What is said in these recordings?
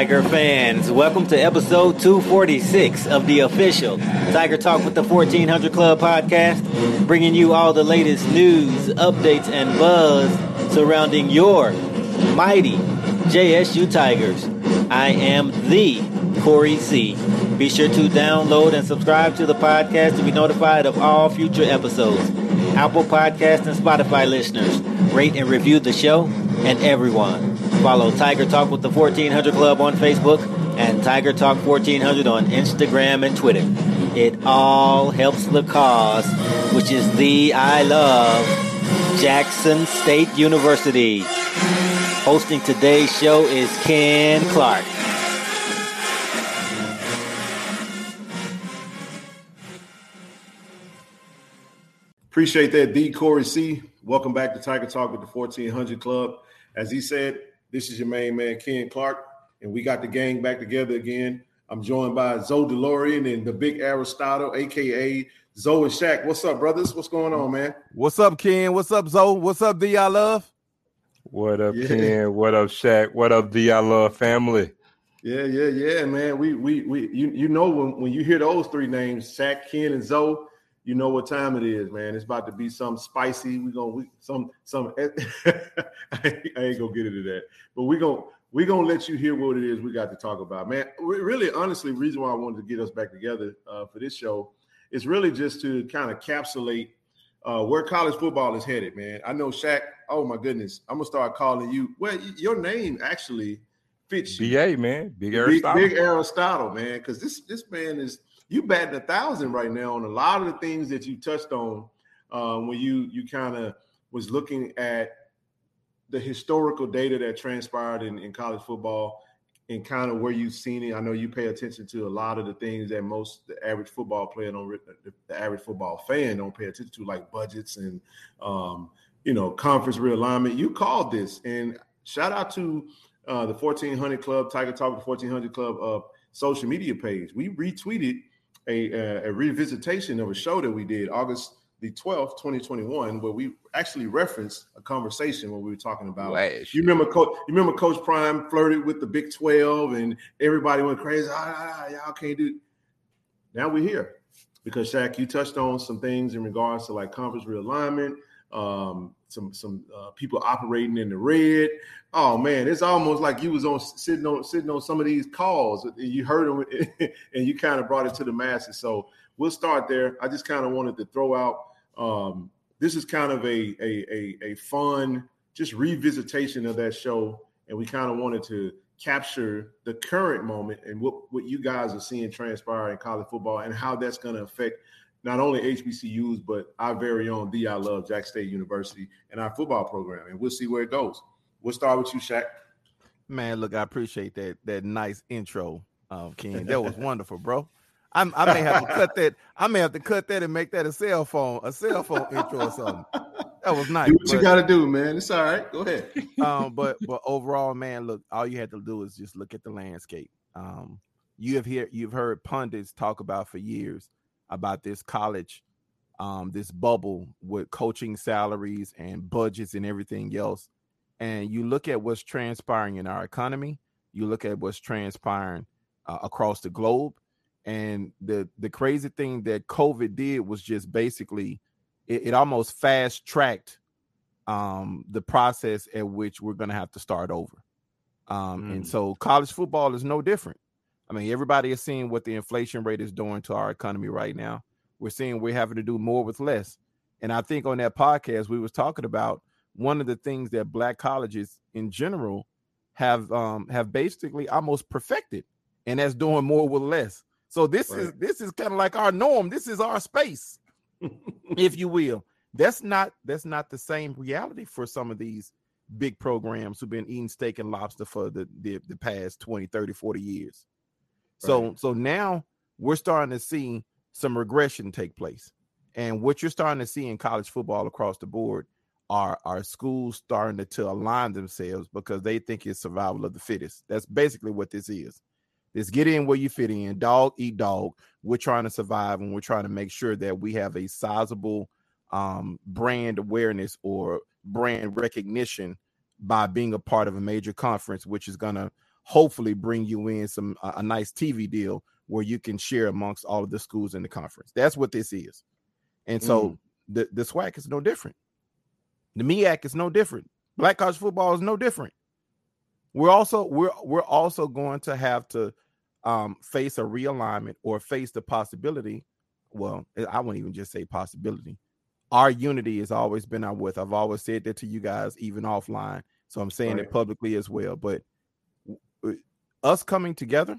Tiger fans. Welcome to episode 246 of the official Tiger Talk with the 1400 Club podcast, bringing you all the latest news, updates, and buzz surrounding your mighty JSU Tigers. I am the Corey C. Be sure to download and subscribe to the podcast to be notified of all future episodes. Apple Podcast and Spotify listeners, rate and review the show and everyone. Follow Tiger Talk with the 1400 Club on Facebook and Tiger Talk 1400 on Instagram and Twitter. It all helps the cause, which is the I love Jackson State University. Hosting today's show is Ken Clark. Appreciate that, D. Corey C. Welcome back to Tiger Talk with the 1400 Club. As he said, this is your main man, Ken Clark, and we got the gang back together again. I'm joined by Zoe DeLorean and the big Aristotle, aka Zoe and Shaq. What's up, brothers? What's going on, man? What's up, Ken? What's up, Zoe? What's up, D? I love. What up, yeah. Ken? What up, Shaq? What up, D? I love family. Yeah, yeah, yeah, man. We we we you you know when when you hear those three names, Shaq, Ken, and Zoe, you know what time it is, man. It's about to be some spicy. We gonna we some some. I ain't gonna get into that, but we gonna we gonna let you hear what it is we got to talk about, man. Really, honestly, reason why I wanted to get us back together uh, for this show is really just to kind of capsulate uh, where college football is headed, man. I know Shaq. Oh my goodness, I'm gonna start calling you. Well, your name actually fits you. BA man, big Aristotle, big, big Aristotle, man. Because this this man is you batting a thousand right now on a lot of the things that you touched on um, when you you kind of was looking at the historical data that transpired in, in college football and kind of where you've seen it. I know you pay attention to a lot of the things that most the average football player don't, the, the average football fan don't pay attention to, like budgets and um, you know conference realignment. You called this, and shout out to uh, the 1400 Club, Tiger Talk, the 1400 Club uh, social media page. We retweeted a, a, revisitation of a show that we did August the 12th, 2021, where we actually referenced a conversation where we were talking about. Last you remember, Coach? You remember Coach Prime flirted with the Big 12, and everybody went crazy. Ah, y'all can't do. Now we're here because Shaq, you touched on some things in regards to like conference realignment, um, some some uh, people operating in the red. Oh man, it's almost like you was on sitting on sitting on some of these calls. You heard them, and you kind of brought it to the masses. So we'll start there. I just kind of wanted to throw out. Um, this is kind of a, a a a fun just revisitation of that show, and we kind of wanted to capture the current moment and what what you guys are seeing transpire in college football and how that's going to affect not only HBCUs, but our very own Thee I Love, Jack State University, and our football program. And we'll see where it goes. We'll start with you, Shaq. Man, look, I appreciate that that nice intro, uh, King. That was wonderful, bro. I'm, i may have to cut that. I may have to cut that and make that a cell phone, a cell phone intro or something. That was nice. Do what but, you got to do, man. It's all right. Go ahead. um, but but overall, man, look, all you had to do is just look at the landscape. Um, you have here you've heard pundits talk about for years about this college, um, this bubble with coaching salaries and budgets and everything else. And you look at what's transpiring in our economy, you look at what's transpiring uh, across the globe. And the the crazy thing that COVID did was just basically it, it almost fast tracked um, the process at which we're going to have to start over. Um, mm. And so college football is no different. I mean, everybody is seeing what the inflation rate is doing to our economy right now. We're seeing we're having to do more with less. And I think on that podcast we was talking about one of the things that black colleges in general have um have basically almost perfected, and that's doing more with less. So this right. is this is kind of like our norm. This is our space, if you will. That's not that's not the same reality for some of these big programs who've been eating steak and lobster for the the, the past 20, 30, 40 years. So right. so now we're starting to see some regression take place. And what you're starting to see in college football across the board are are schools starting to, align themselves because they think it's survival of the fittest. That's basically what this is. This get in where you fit in, dog eat dog. We're trying to survive and we're trying to make sure that we have a sizable um, brand awareness or brand recognition by being a part of a major conference, which is going to hopefully bring you in some a, a nice TV deal where you can share amongst all of the schools in the conference. That's what this is. And so mm. the, the SWAC is no different. The MEAC is no different. Black college football is no different. We're also we're we're also going to have to um, face a realignment or face the possibility. Well, I won't even just say possibility. Our unity has always been our with. I've always said that to you guys, even offline. So I'm saying right. it publicly as well. But us coming together,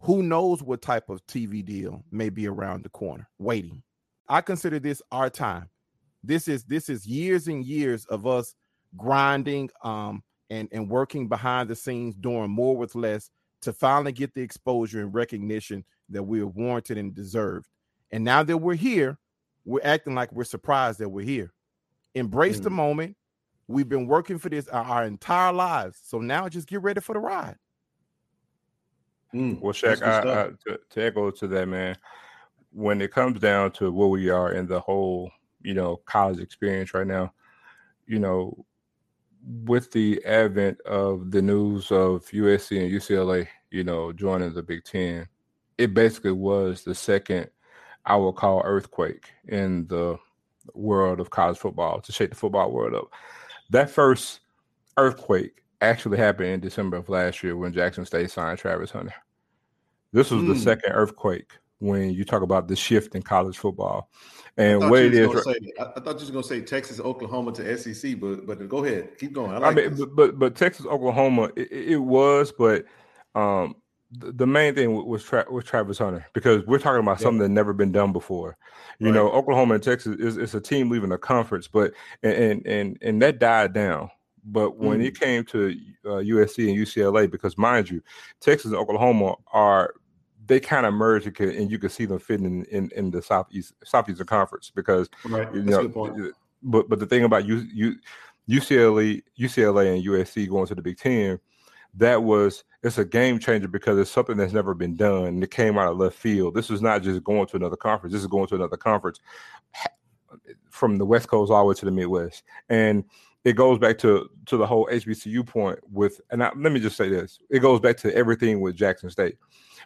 who knows what type of TV deal may be around the corner waiting. I consider this our time. This is this is years and years of us grinding um and and working behind the scenes doing more with less to finally get the exposure and recognition that we are warranted and deserved. And now that we're here, we're acting like we're surprised that we're here. Embrace mm. the moment. We've been working for this our, our, entire lives. So now just get ready for the ride. Mm. Well, Shaq, I, I, to, to echo to that, man, when it comes down to where we are in the whole, you know, college experience right now, you know, with the advent of the news of USC and UCLA, you know, joining the Big Ten, it basically was the second, I would call, earthquake in the world of college football to shake the football world up. That first earthquake actually happened in December of last year when Jackson State signed Travis Hunter. This was mm. the hmm. second earthquake when you talk about the shift in college football and what it is. Say, I, thought you were going to say Texas, Oklahoma to SEC, but but go ahead, keep going. I, like I mean, but, but, but Texas, Oklahoma, it, it was, but um, the, the main thing was Tra- was Travis Hunter because we're talking about yeah. something that never been done before. You right. know, Oklahoma and Texas is it's a team leaving a conference, but and and and that died down. But when mm. it came to uh, USC and UCLA, because mind you, Texas and Oklahoma are they kind of merge and you can see them fitting in, in, in the southeast southeastern conference because right. you know but but the thing about you you UCLA UCLA and USC going to the Big Ten that was it's a game changer because it's something that's never been done and it came out of left field. This is not just going to another conference. This is going to another conference. From the west coast all the way to the midwest. And it goes back to to the whole HBCU point with and I, let me just say this. It goes back to everything with Jackson State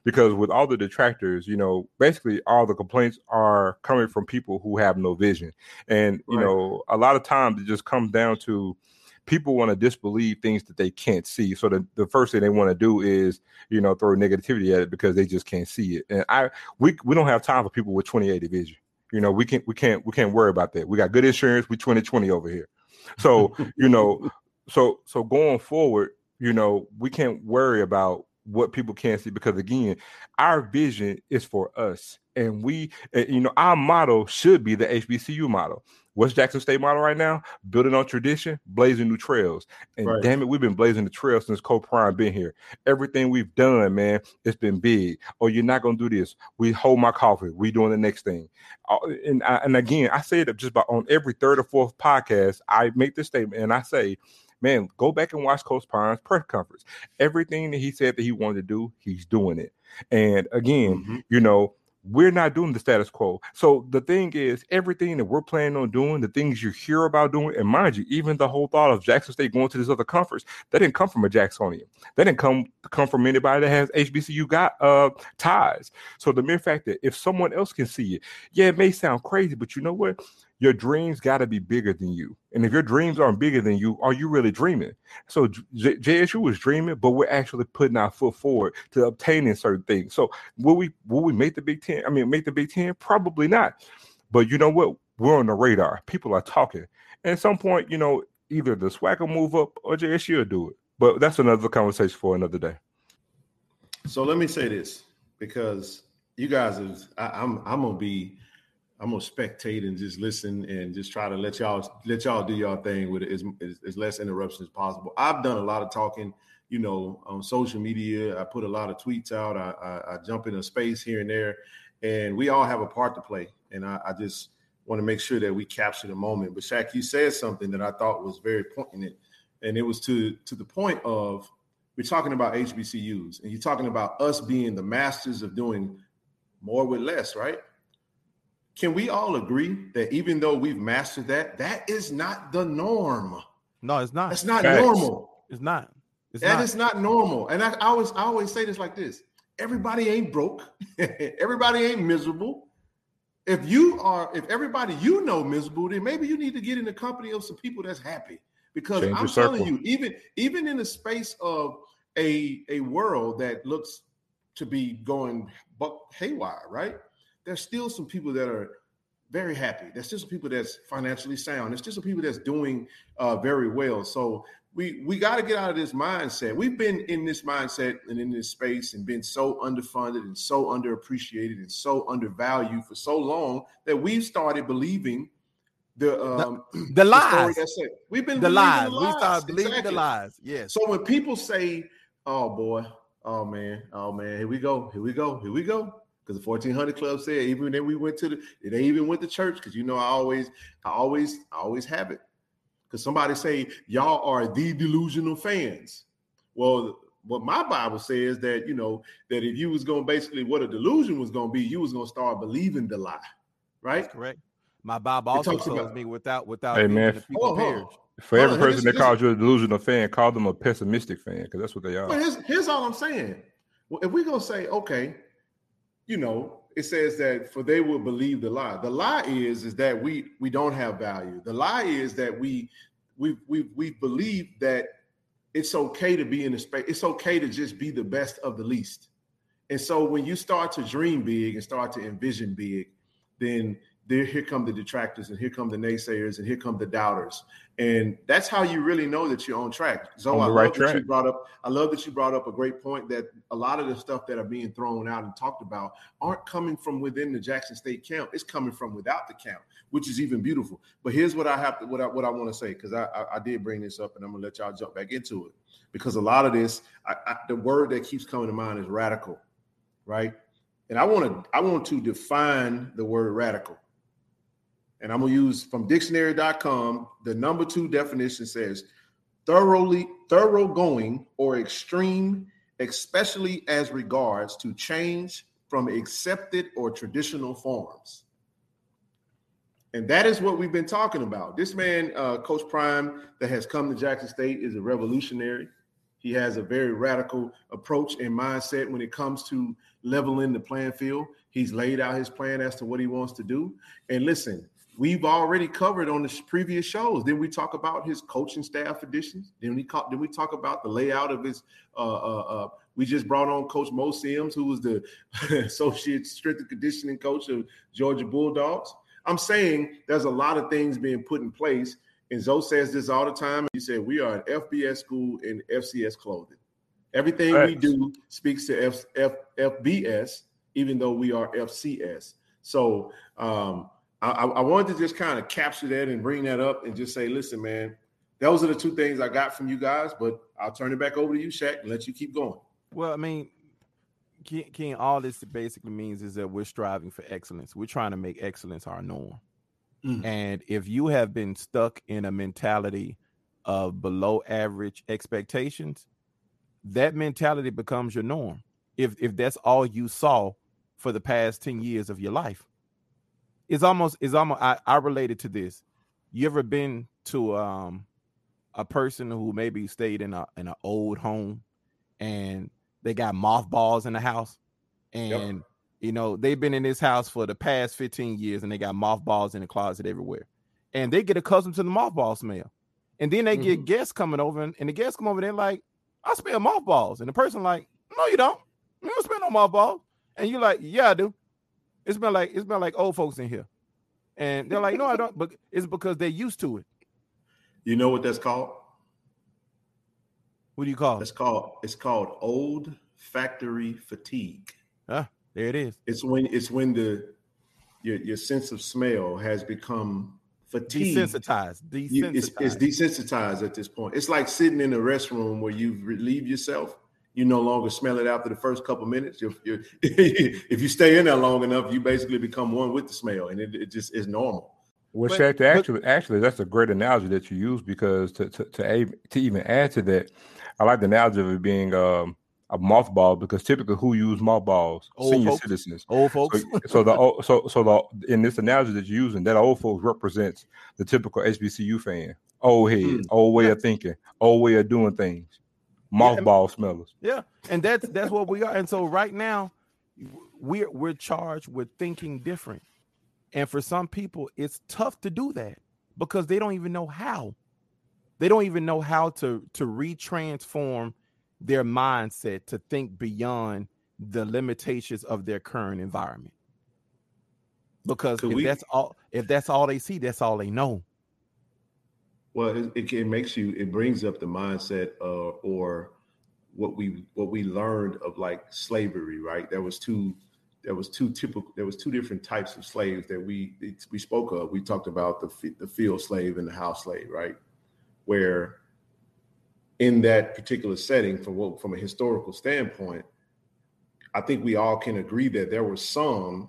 because with all the detractors, you know, basically all the complaints are coming from people who have no vision. And, you right. know, a lot of times it just comes down to people want to disbelieve things that they can't see. So the, the first thing they want to do is, you know, throw negativity at it because they just can't see it. And I we we don't have time for people with 28 vision. You know, we can't we can't we can't worry about that. We got good insurance, we 2020 over here. So, you know, so so going forward, you know, we can't worry about what people can't see because again our vision is for us and we you know our model should be the hbcu model. What's jackson state model right now? Building on tradition blazing new trails. And right. damn it we've been blazing the trail since Coach Prime been here. Everything we've done man it's been big. Oh you're not gonna do this. We hold my coffee. We doing the next thing. Uh, and, and again i say it just about on every third or fourth podcast i make this statement and i say man, go back and watch Coach Prime's press conference. Everything that he said that he wanted to do, he's doing it. And again, mm-hmm. you know, we're not doing the status quo. So the thing is, everything that we're planning on doing, the things you hear about doing, and mind you, even the whole thought of Jackson State going to this other conference, that didn't come from a Jacksonian. That didn't come come from anybody that has HBCU got uh ties. So the mere fact that if someone else can see it, yeah, it may sound crazy, but you know what? Your dreams got to be bigger than you. And if your dreams aren't bigger than you, are you really dreaming? So J- JSU was dreaming, but we're actually putting our foot forward to obtaining certain things. So will we will we make the Big Ten? I mean, make the Big Ten? Probably not. But you know what? We're on the radar. People are talking. And at some point, you know, either the SWAC will move up or JSU will do it. But that's another conversation for another day. So let me say this because you guys, is, I, I'm I'm gonna be I'm gonna spectate and just listen and just try to let y'all let y'all do y'all thing with it as, as, as less interruption as possible. I've done a lot of talking, you know, on social media. I put a lot of tweets out. I, I, I jump in a space here and there, and we all have a part to play. And I, I just want to make sure that we capture the moment. But Shaq, you said something that I thought was very poignant, and it was to to the point of we're talking about HBCUs, and you're talking about us being the masters of doing more with less, right? Can we all agree that even though we've mastered that, that is not the norm? No, it's not. It's not Facts. normal. It's not. It's that not. is not normal. And I, I always I always say this like this: everybody ain't broke, everybody ain't miserable. If you are, if everybody you know miserable, then maybe you need to get in the company of some people that's happy. Because Change I'm telling you, even even in the space of a a world that looks to be going buck haywire, right? There's still some people that are very happy. There's still some people that's financially sound. There's still some people that's doing uh, very well. So we we got to get out of this mindset. We've been in this mindset and in this space and been so underfunded and so underappreciated and so undervalued for so long that we've started believing the um, the, the lies. The we've been the lies. the lies. We started believing exactly. the lies. Yes. So when people say, "Oh boy," "Oh man," "Oh man," here we go, here we go, here we go because the 1400 club said even then we went to the they even went to church because you know I always I always I always have it because somebody say y'all are the delusional fans. Well, what my Bible says that you know that if you was going basically what a delusion was going to be, you was going to start believing the lie, right? That's correct. My Bible also tells about, me without without hey, man, For every person that calls you a delusional fan, call them a pessimistic fan because that's what they are. Well, here's, here's all I'm saying. Well, if we're gonna say, okay, you know, it says that for they will believe the lie. The lie is is that we we don't have value. The lie is that we we we we believe that it's okay to be in the space. It's okay to just be the best of the least. And so when you start to dream big and start to envision big, then there here come the detractors and here come the naysayers and here come the doubters. And that's how you really know that you're on track. So on i right love track. that you brought up i love that you brought up a great point that a lot of the stuff that are being thrown out and talked about aren't coming from within the jackson state camp. It's coming from without the camp which is even beautiful. But here's what i have to what i, what I want to say because I, I, I did bring this up and i'm gonna let y'all jump back into it. Because a lot of this I, I, the word that keeps coming to mind is radical right? And i want to i want to define the word radical and I'm gonna use from dictionary.com. The number two definition says thoroughly thoroughgoing or extreme, especially as regards to change from accepted or traditional forms. And that is what we've been talking about. This man, uh, Coach Prime, that has come to Jackson State is a revolutionary. He has a very radical approach and mindset when it comes to leveling the playing field. He's laid out his plan as to what he wants to do. And listen, we've already covered on the previous shows. Then we talk about his coaching staff additions. Then we talk, then we talk about the layout of his. Uh, uh, uh, we just brought on Coach Mo Sims, who was the associate strength and conditioning coach of Georgia Bulldogs. I'm saying there's a lot of things being put in place. And Zoe says this all the time. He said, We are an FBS school in FCS clothing. Everything right. we do speaks to F, F, FBS, even though we are FCS. So um, I, I wanted to just kind of capture that and bring that up and just say, listen, man, those are the two things I got from you guys, but I'll turn it back over to you, Shaq, and let you keep going. Well, I mean, King, all this basically means is that we're striving for excellence. We're trying to make excellence our norm. Mm. And if you have been stuck in a mentality of below average expectations, that mentality becomes your norm. If if that's all you saw for the past 10 years of your life it's almost it's almost I, I related to this. You ever been to um a person who maybe stayed in a in an old home and they got mothballs in the house and yep. you know they've been in this house for the past 15 years and they got mothballs in the closet everywhere and they get accustomed to the mothball smell. And then they Mhm. get guests coming over, and, and the guests come over, they're like, I smell mothballs. And the person like, No, you don't. You don't smell no mothballs. And you're like, Yeah, I do. It smell like it's been like old folks in here. And they're like, No, I don't. But it's because they're used to it. You know what that's called? What do you call it? That's called it's called old factory fatigue. Ah, There it is. It's when it's when the your your sense of smell has become fatigued. Desensitized. You- it's, it's desensitized at this point. It's like sitting in a restroom where you relieve yourself. You no longer smell it after the first couple minutes. If, you if you stay in there long enough, you basically become one with the smell, and it, it just is normal. Well, But- Shaq, but- actually, actually, that's a great analogy that you use because to to to, a- to even add to that, I like the analogy of it being um, a mothball because typically who use mothballs? Old Senior folks. citizens. old folks. So, so the so so the in this analogy that you're using, that old folks represents the typical HBCU fan. Old head, Hmm. old way of thinking, old way of doing things. Mothball smellers. Yeah, and that's that's what we are. And so right now, we're we're charged with thinking different. And for some people, it's tough to do that because they don't even know how. They don't even know how to to retransform their mindset to think beyond the limitations of their current environment. Because Could if we- that's all if that's all they see, that's all they know. Well, it, it, it makes you. It brings up the mindset uh, or what we what we learned of like slavery, right? There was two. There was two typical. There was two different types of slaves that we we spoke of. We talked about the the field slave and the house slave, right? Where in that particular setting, from what from a historical standpoint, I think we all can agree that there were some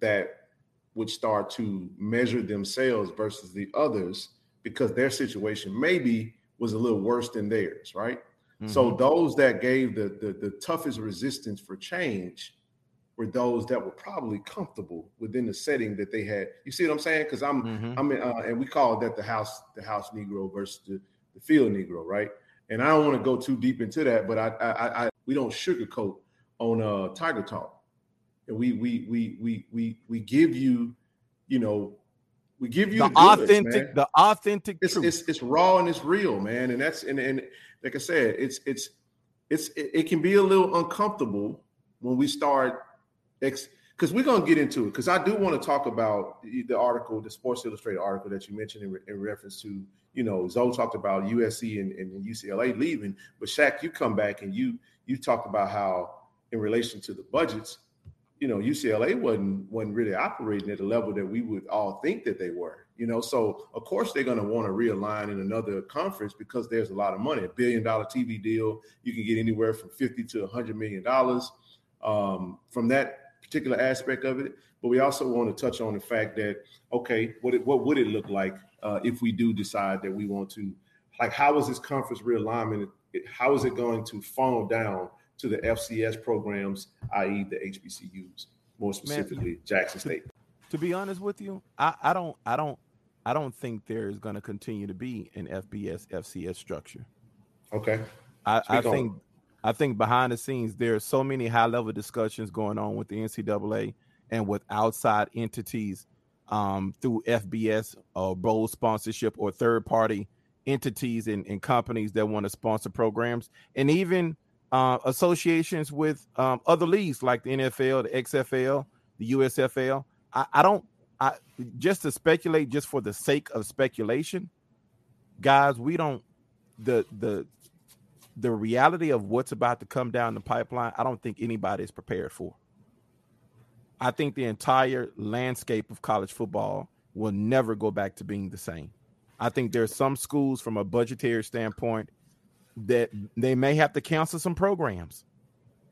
that would start to measure themselves versus the others because their situation maybe was a little worse than theirs, right? So Mhm. those that gave the, the the toughest resistance for change were those that were probably comfortable within the setting that they had. You see what I'm saying? Because I'm Mhm. I mean, uh, and we call that the house the house Negro versus the, the field Negro, right? And I don't want to go too deep into that, but I I, I, I we don't sugarcoat on uh Tiger Talk, and we we we we we we give you, you know, we give you the the goods, authentic, man the authentic it's, truth. it's it's raw and it's real, man. And that's and and like I said, it's it's it's it, it can be a little uncomfortable when we start ex because we're gonna get into it. Because I do want to talk about the, the article, the Sports Illustrated article that you mentioned in, re- in reference to, you know, Zoe talked about USC and, and UCLA leaving, but Shaq, you come back and you you talked about how in relation to the budgets, you know, UCLA wasn't wasn't really operating at the level that we would all think that they were. You know, so of course they're going to want to realign in another conference because there's a lot of money. A billion dollar TV deal, you can get anywhere from fifty to hundred million dollars um, from that particular aspect of it. But we also want to touch on the fact that okay, what it, what would it look like uh, if we do decide that we want to, like, how is this conference realignment? How is it going to funnel down to the FCS programs, i.e., the HBCUs, more specifically Jackson State? to be honest with you, I, I don't I don't I don't think there is going to continue to be an FBS FCS structure. Okay. I, I on think I think behind the scenes there are so many high level discussions going on with the NCAA and with outside entities um, through FBS or bowl sponsorship or third party entities and, and companies that want to sponsor programs and even uh, associations with um, other leagues like the NFL, the XFL, the USFL. I, I don't I just to speculate just for the sake of speculation, guys, we don't the the the reality of what's about to come down the pipeline, I don't think anybody is prepared for. I think the entire landscape of college football will never go back to being the same. I think there's some schools from a budgetary standpoint that they may have to cancel some programs.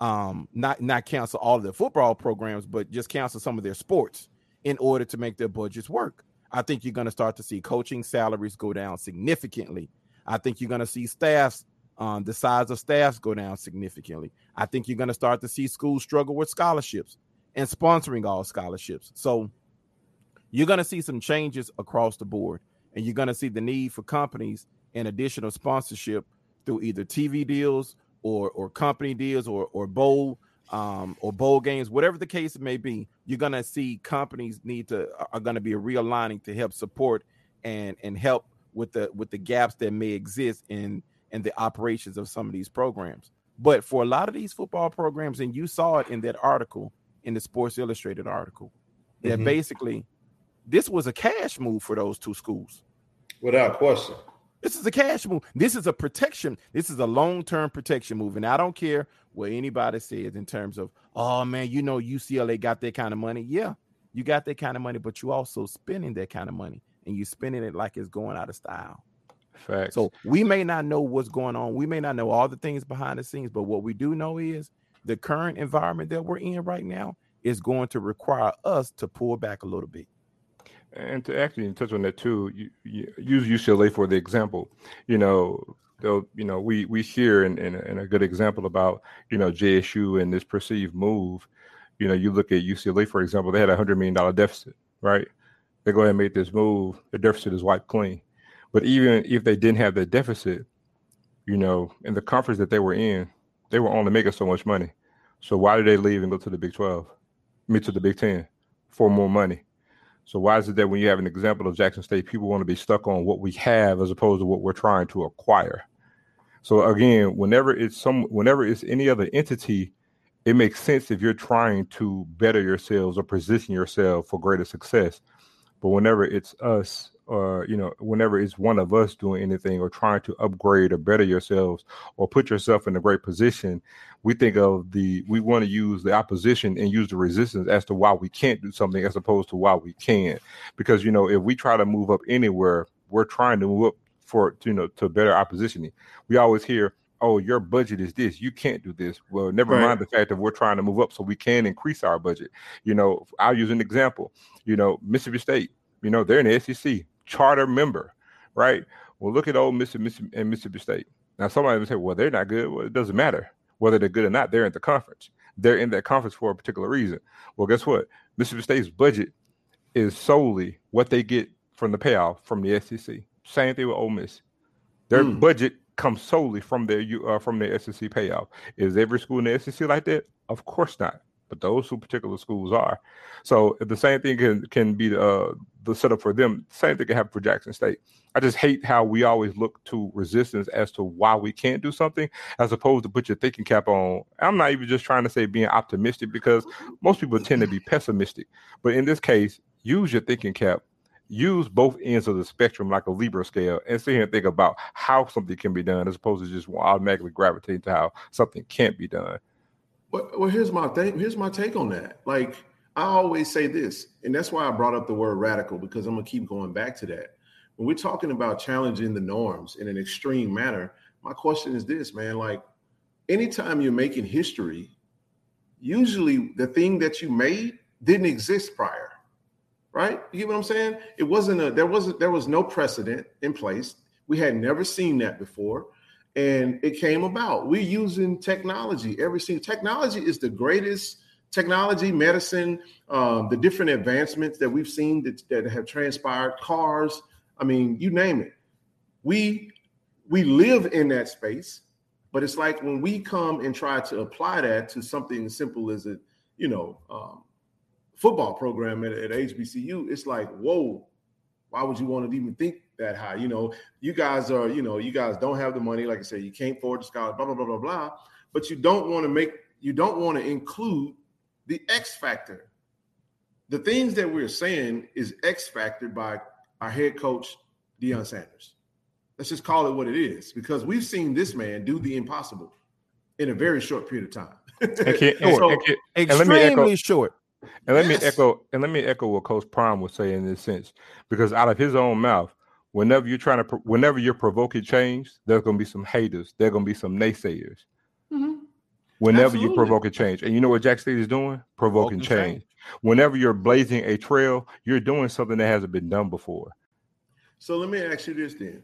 Um, not not cancel all of their football programs, but just cancel some of their sports in order to make their budgets work. I think you're going to start to see coaching salaries go down significantly. I think you're going to see staffs, um, the size of staffs go down significantly. I think you're going to start to see schools struggle with scholarships and sponsoring all scholarships. So you're going to see some changes across the board, and you're going to see the need for companies and additional sponsorship through either TV deals or or company deals or or bowl um, or bowl games, whatever the case may be. You're going to see companies need to are going to be realigning to help support and and help with the with the gaps that may exist in in the operations of some of these programs. But for a lot of these football programs, and you saw it in that article, in the Sports Illustrated article, that mm-hmm. basically this was a cash move for those two schools. Without question. This is a cash move. This is a protection. This is a long-term protection move. And I don't care what anybody says in terms of, oh man, you know, UCLA got that kind of money. Yeah, you got that kind of money, but you also spending that kind of money and you're spending it like it's going out of style. Facts. So we may not know what's going on. We may not know all the things behind the scenes, but what we do know is the current environment that we're in right now is going to require us to pull back a little bit. And to actually touch on that too, you, you use UCLA for the example. You know, though, you know, we we hear in, in, in a good example about you know JSU and this perceived move. You know, you look at UCLA for example; they had a hundred million dollar deficit, right? They go ahead and make this move. The deficit is wiped clean. But even if they didn't have the deficit, you know, in the conference that they were in, they were only making so much money. So why did they leave and go to the Big 12? Me to the Big 10 for more money. So why is it that when you have an example of Jackson State, people want to be stuck on what we have as opposed to what we're trying to acquire? So again, whenever it's some whenever it's any other entity, it makes sense if you're trying to better yourselves or position yourself for greater success. But whenever it's us or you know whenever it's one of us doing anything or trying to upgrade or better yourselves or put yourself in a great position we think of the we want to use the opposition and use the resistance as to why we can't do something as opposed to why we can. Because you know if we try to move up anywhere we're trying to move up for you know to better our positioning. We always hear oh your budget is this. You can't do this. Well never right. mind the fact that we're trying to move up so we can increase our budget. You know i'll use an example. You know mississippi state you know they're in the sec charter member, right? Well, look at old Mississippi and Mississippi State. Now, somebody would say, well, they're not good. Well, it doesn't matter whether they're good or not. They're in the conference. They're in that conference for a particular reason. Well, guess what? Mississippi State's budget is solely what they get from the payoff from the SEC. Same thing with Ole Miss. Their mm. budget comes solely from their uh, from their SEC payoff. Is every school in the SEC like that? Of course not but those two particular schools are. So the same thing can can be the uh, the setup for them. Same thing can happen for Jackson State. I just hate how we always look to resistance as to why we can't do something, as opposed to put your thinking cap on. I'm not even just trying to say being optimistic because most people tend to be pessimistic, but in this case, use your thinking cap. Use both ends of the spectrum like a Libra scale and sit here and think about how something can be done as opposed to just automatically gravitating to how something can't be done. Well, well, here's my thing. Here's my take on that. Like I always say this, and that's why I brought up the word radical because I'm gonna keep going back to that. When we're talking about challenging the norms in an extreme manner, my question is this, man. Like anytime you're making history, usually the thing that you made didn't exist prior. Right? You get what I'm saying? It wasn't a there wasn't there was no precedent in place. We had never seen that before and it came about. We're using technology. Every single technology is the greatest technology, medicine, um, the different advancements that we've seen that, that have transpired, cars. I mean, you name it. We we live in that space, but it's like when we come and try to apply that to something as simple as a you know um, football program at, at HBCU, it's like whoa, why would you want to even think that high. You know, you guys are, you know, you guys don't have the money. Like I said, you can't afford the scholarship, blah, blah, blah, blah, blah. But you don't want to make, you don't want to include the X factor. The things that we're saying is X factor by our head coach, Deion Sanders. Let's just call it what it is, because we've seen this man do the impossible in a very short period of time. Okay, so, and, and, extremely echo, short. And let yes. me echo and let me echo what Coach Prime was saying in this sense, because out of his own mouth, whenever you're trying to, whenever you're provoking change, there's going to be some haters. There's going to be some naysayers. Mm-hmm. Whenever Absolutely. you provoke a change, and you know what Jack State is doing? Provoking, change. change. Whenever you're blazing a trail, you're doing something that hasn't been done before. So let me ask you this then.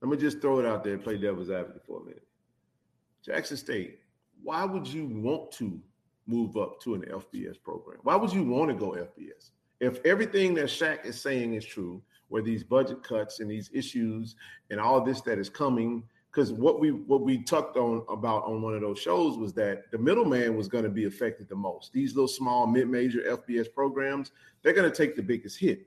Let me just throw it out there and play devil's advocate for a minute. Jackson State, why would you want to move up to an FBS program? Why would you want to go FBS? If everything that Shaq is saying is true, where these budget cuts and these issues and all this that is coming because what we what we talked on about on one of those shows was that the middleman was going to be affected the most. These little small mid-major FBS programs, they're going to take the biggest hit.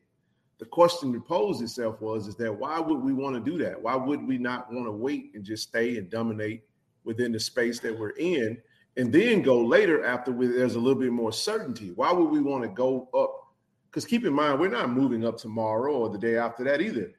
the question to pose itself was is that why would we want to do that? Why would we not want to wait and just stay and dominate within the space that we're in and then go later after we, there's a little bit more certainty? Why would we want to go up? Because keep in mind, we're not moving up tomorrow or the day after that either.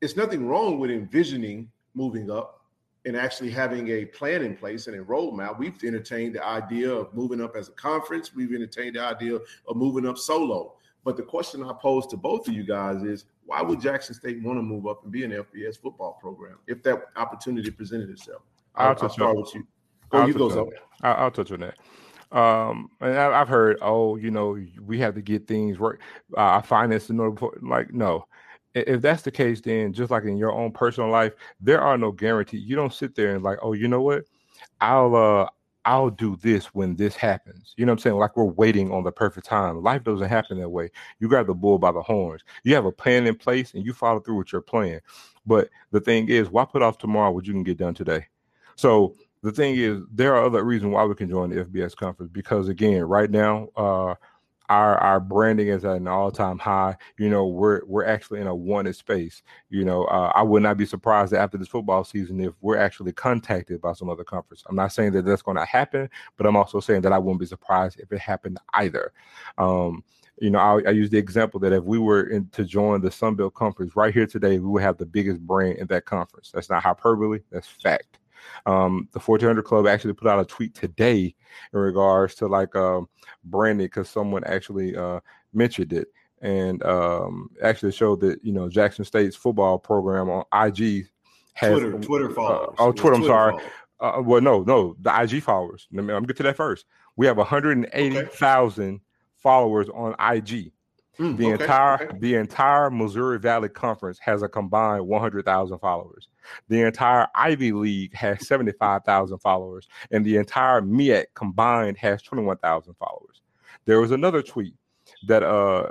It's nothing wrong with envisioning moving up and actually having a plan in place and a roadmap. We've entertained the idea of moving up as a conference. We've entertained the idea of moving up solo. But the question I pose to both of you guys is why would Jackson State want to move up and be an FBS football program if that opportunity presented itself? I'll, I'll, I'll start with you. Go, I'll you go, Zoe. I'll, I'll touch on that. Um, and I, have heard, oh, you know, we have to get things right. Uh, our finance in order, like, no. If that's the case, then just like in your own personal life, there are no guarantees. You don't sit there and like, oh, you know what? I'll uh I'll do this when this happens. You know what I'm saying? Like we're waiting on the perfect time. Life doesn't happen that way. You grab the bull by the horns. You have a plan in place and you follow through with your plan. But the thing is, why put off tomorrow what you can get done today? So the thing is, there are other reasons why we can join the FBS conference because again, right now, uh, our our branding is at an all time high. You know, we're we're actually in a wanted space. You know, uh, I would not be surprised after this football season if we're actually contacted by some other conference. I'm not saying that that's going to happen, but I'm also saying that I wouldn't be surprised if it happened either. Um, you know, I, I, use the example that if we were in, to join the Sun Belt Conference right here today, we would have the biggest brand in that conference. That's not hyperbole. That's fact. Um, the 1400 Club actually put out a tweet today in regards to like um, branding because someone actually uh, mentioned it and um, actually showed that you know Jackson State's football program on IG has Twitter, Twitter uh, followers. Uh, oh, Twitter. I'm Twitter sorry. Uh, well, no, no, the IG followers. Let me, I'm get to that first. We have 180,000 okay. followers on IG. Mm, the okay, entire okay. the entire Missouri Valley Conference has a combined 100,000 followers. The entire Ivy League has 75,000 followers, and the entire MEAC combined has 21,000 followers. There was another tweet that uh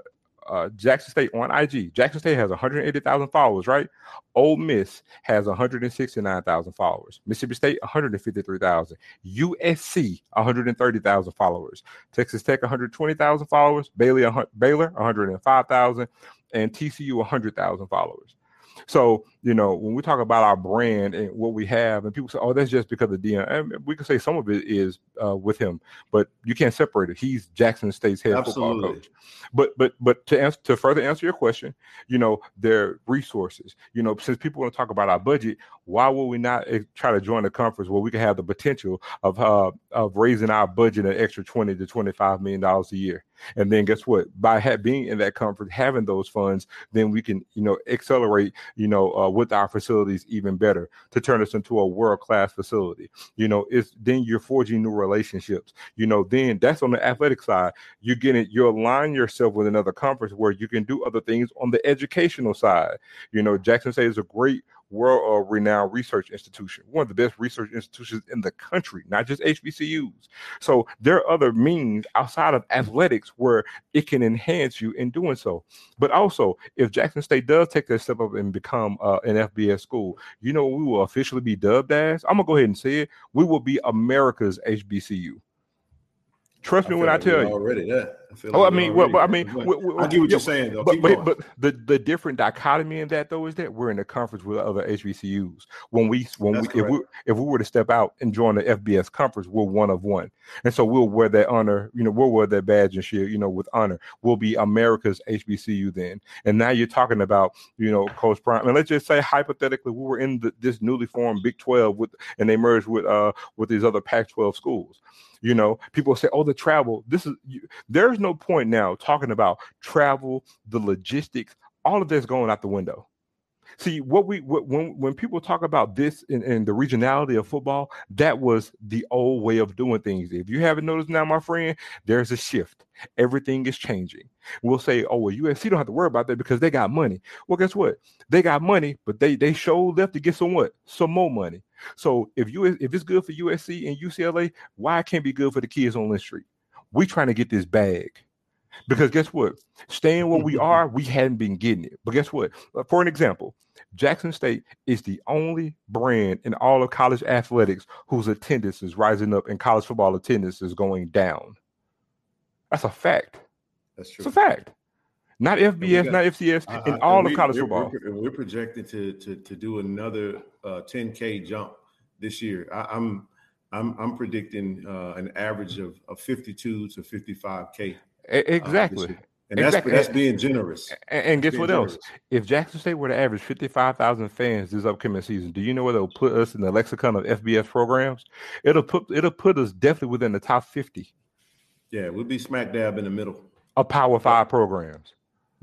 uh, Jackson State on IG. Jackson State has 180,000 followers, right? Ole Miss has 169,000 followers. Mississippi State 153,000. USC 130,000 followers. Texas Tech 120,000 followers. Baylor Baylor 105,000 and TCU 100,000 followers. So, you know, when we talk about our brand and what we have, and people say, oh, that's just because of Deion. And we can say some of it is uh, with him, but you can't separate it. He's Jackson State's head Absolutely. football coach. But but but to answer to further answer your question, you know, their resources. You know, since people want to talk about our budget, why would we not eh, try to join a conference where we can have the potential of uh, of raising our budget an extra twenty to twenty five million dollars a year? And then guess what? By ha- being in that conference, having those funds, then we can, you know, accelerate, you know, uh, with our facilities even better to turn us into a world class facility. You know, it's then you're forging new relationships. You know, then that's on the athletic side. You're getting you align yourself with another conference where you can do other things on the educational side. You know, Jackson State is a great world uh, renowned research institution, one of the best research institutions in the country, not just HBCUs. So there are other means outside of athletics where it can enhance you in doing so. But also, if Jackson State does take that step up and become uh, an FBS school, you know, we will officially be dubbed as, I'm going to go ahead and say it, we will be America's HBCU. Trust me when I tell you. Already that. I oh, like I mean, well, but I mean, I get what you're saying though. But, but, but, the the different dichotomy in that though is that we're in a conference with other HBCUs. When we when That's we correct. if we if we were to step out and join the FBS conference, we're one of one, and so we'll wear that honor. You know, we'll wear that badge and shit. You know, with honor, we'll be America's HBCU then. And now you're talking about you know Coach Prime. And let's just say hypothetically, we were in the, this newly formed Big Twelve with, and they merged with uh with these other Pac-12 schools. You know, people say, "Oh, the travel." This is you, there's no point now talking about travel, the logistics. All of this going out the window. See what we what, when when people talk about this in, in, the regionality of football, that was the old way of doing things. If you haven't noticed now, my friend, there's a shift. Everything is changing. We'll say, oh well, USC don't have to worry about that because they got money. Well, guess what? They got money, but they they showed left to get some what? Some more money. So if you if it's good for USC and UCLA, why can't it be good for the kids on Lynch Street? We trying to get this bag. Because guess what? Staying where we are, we hadn't been getting it. But guess what? Uh, for an example, Jackson State is the only brand in all of college athletics whose attendance is rising up and college football attendance is going down. That's a fact. That's true. It's a fact. not FBS, got, not FCS, uh, in all of college we're, football. We're, we're, projected to, to to do another uh, 10k jump this year. I, I'm, I'm I'm predicting uh, an average of, of 52 to 55k. Uh, exactly. And exactly. that's that's being generous. And, and guess what generous. else? If Jackson State were to average 55,000 fans this upcoming season, do you know where they'll put us in the lexicon of FBS programs? It'll put it'll put us definitely within the top 50. Yeah, we'll be smack dab in the middle of Power Five programs.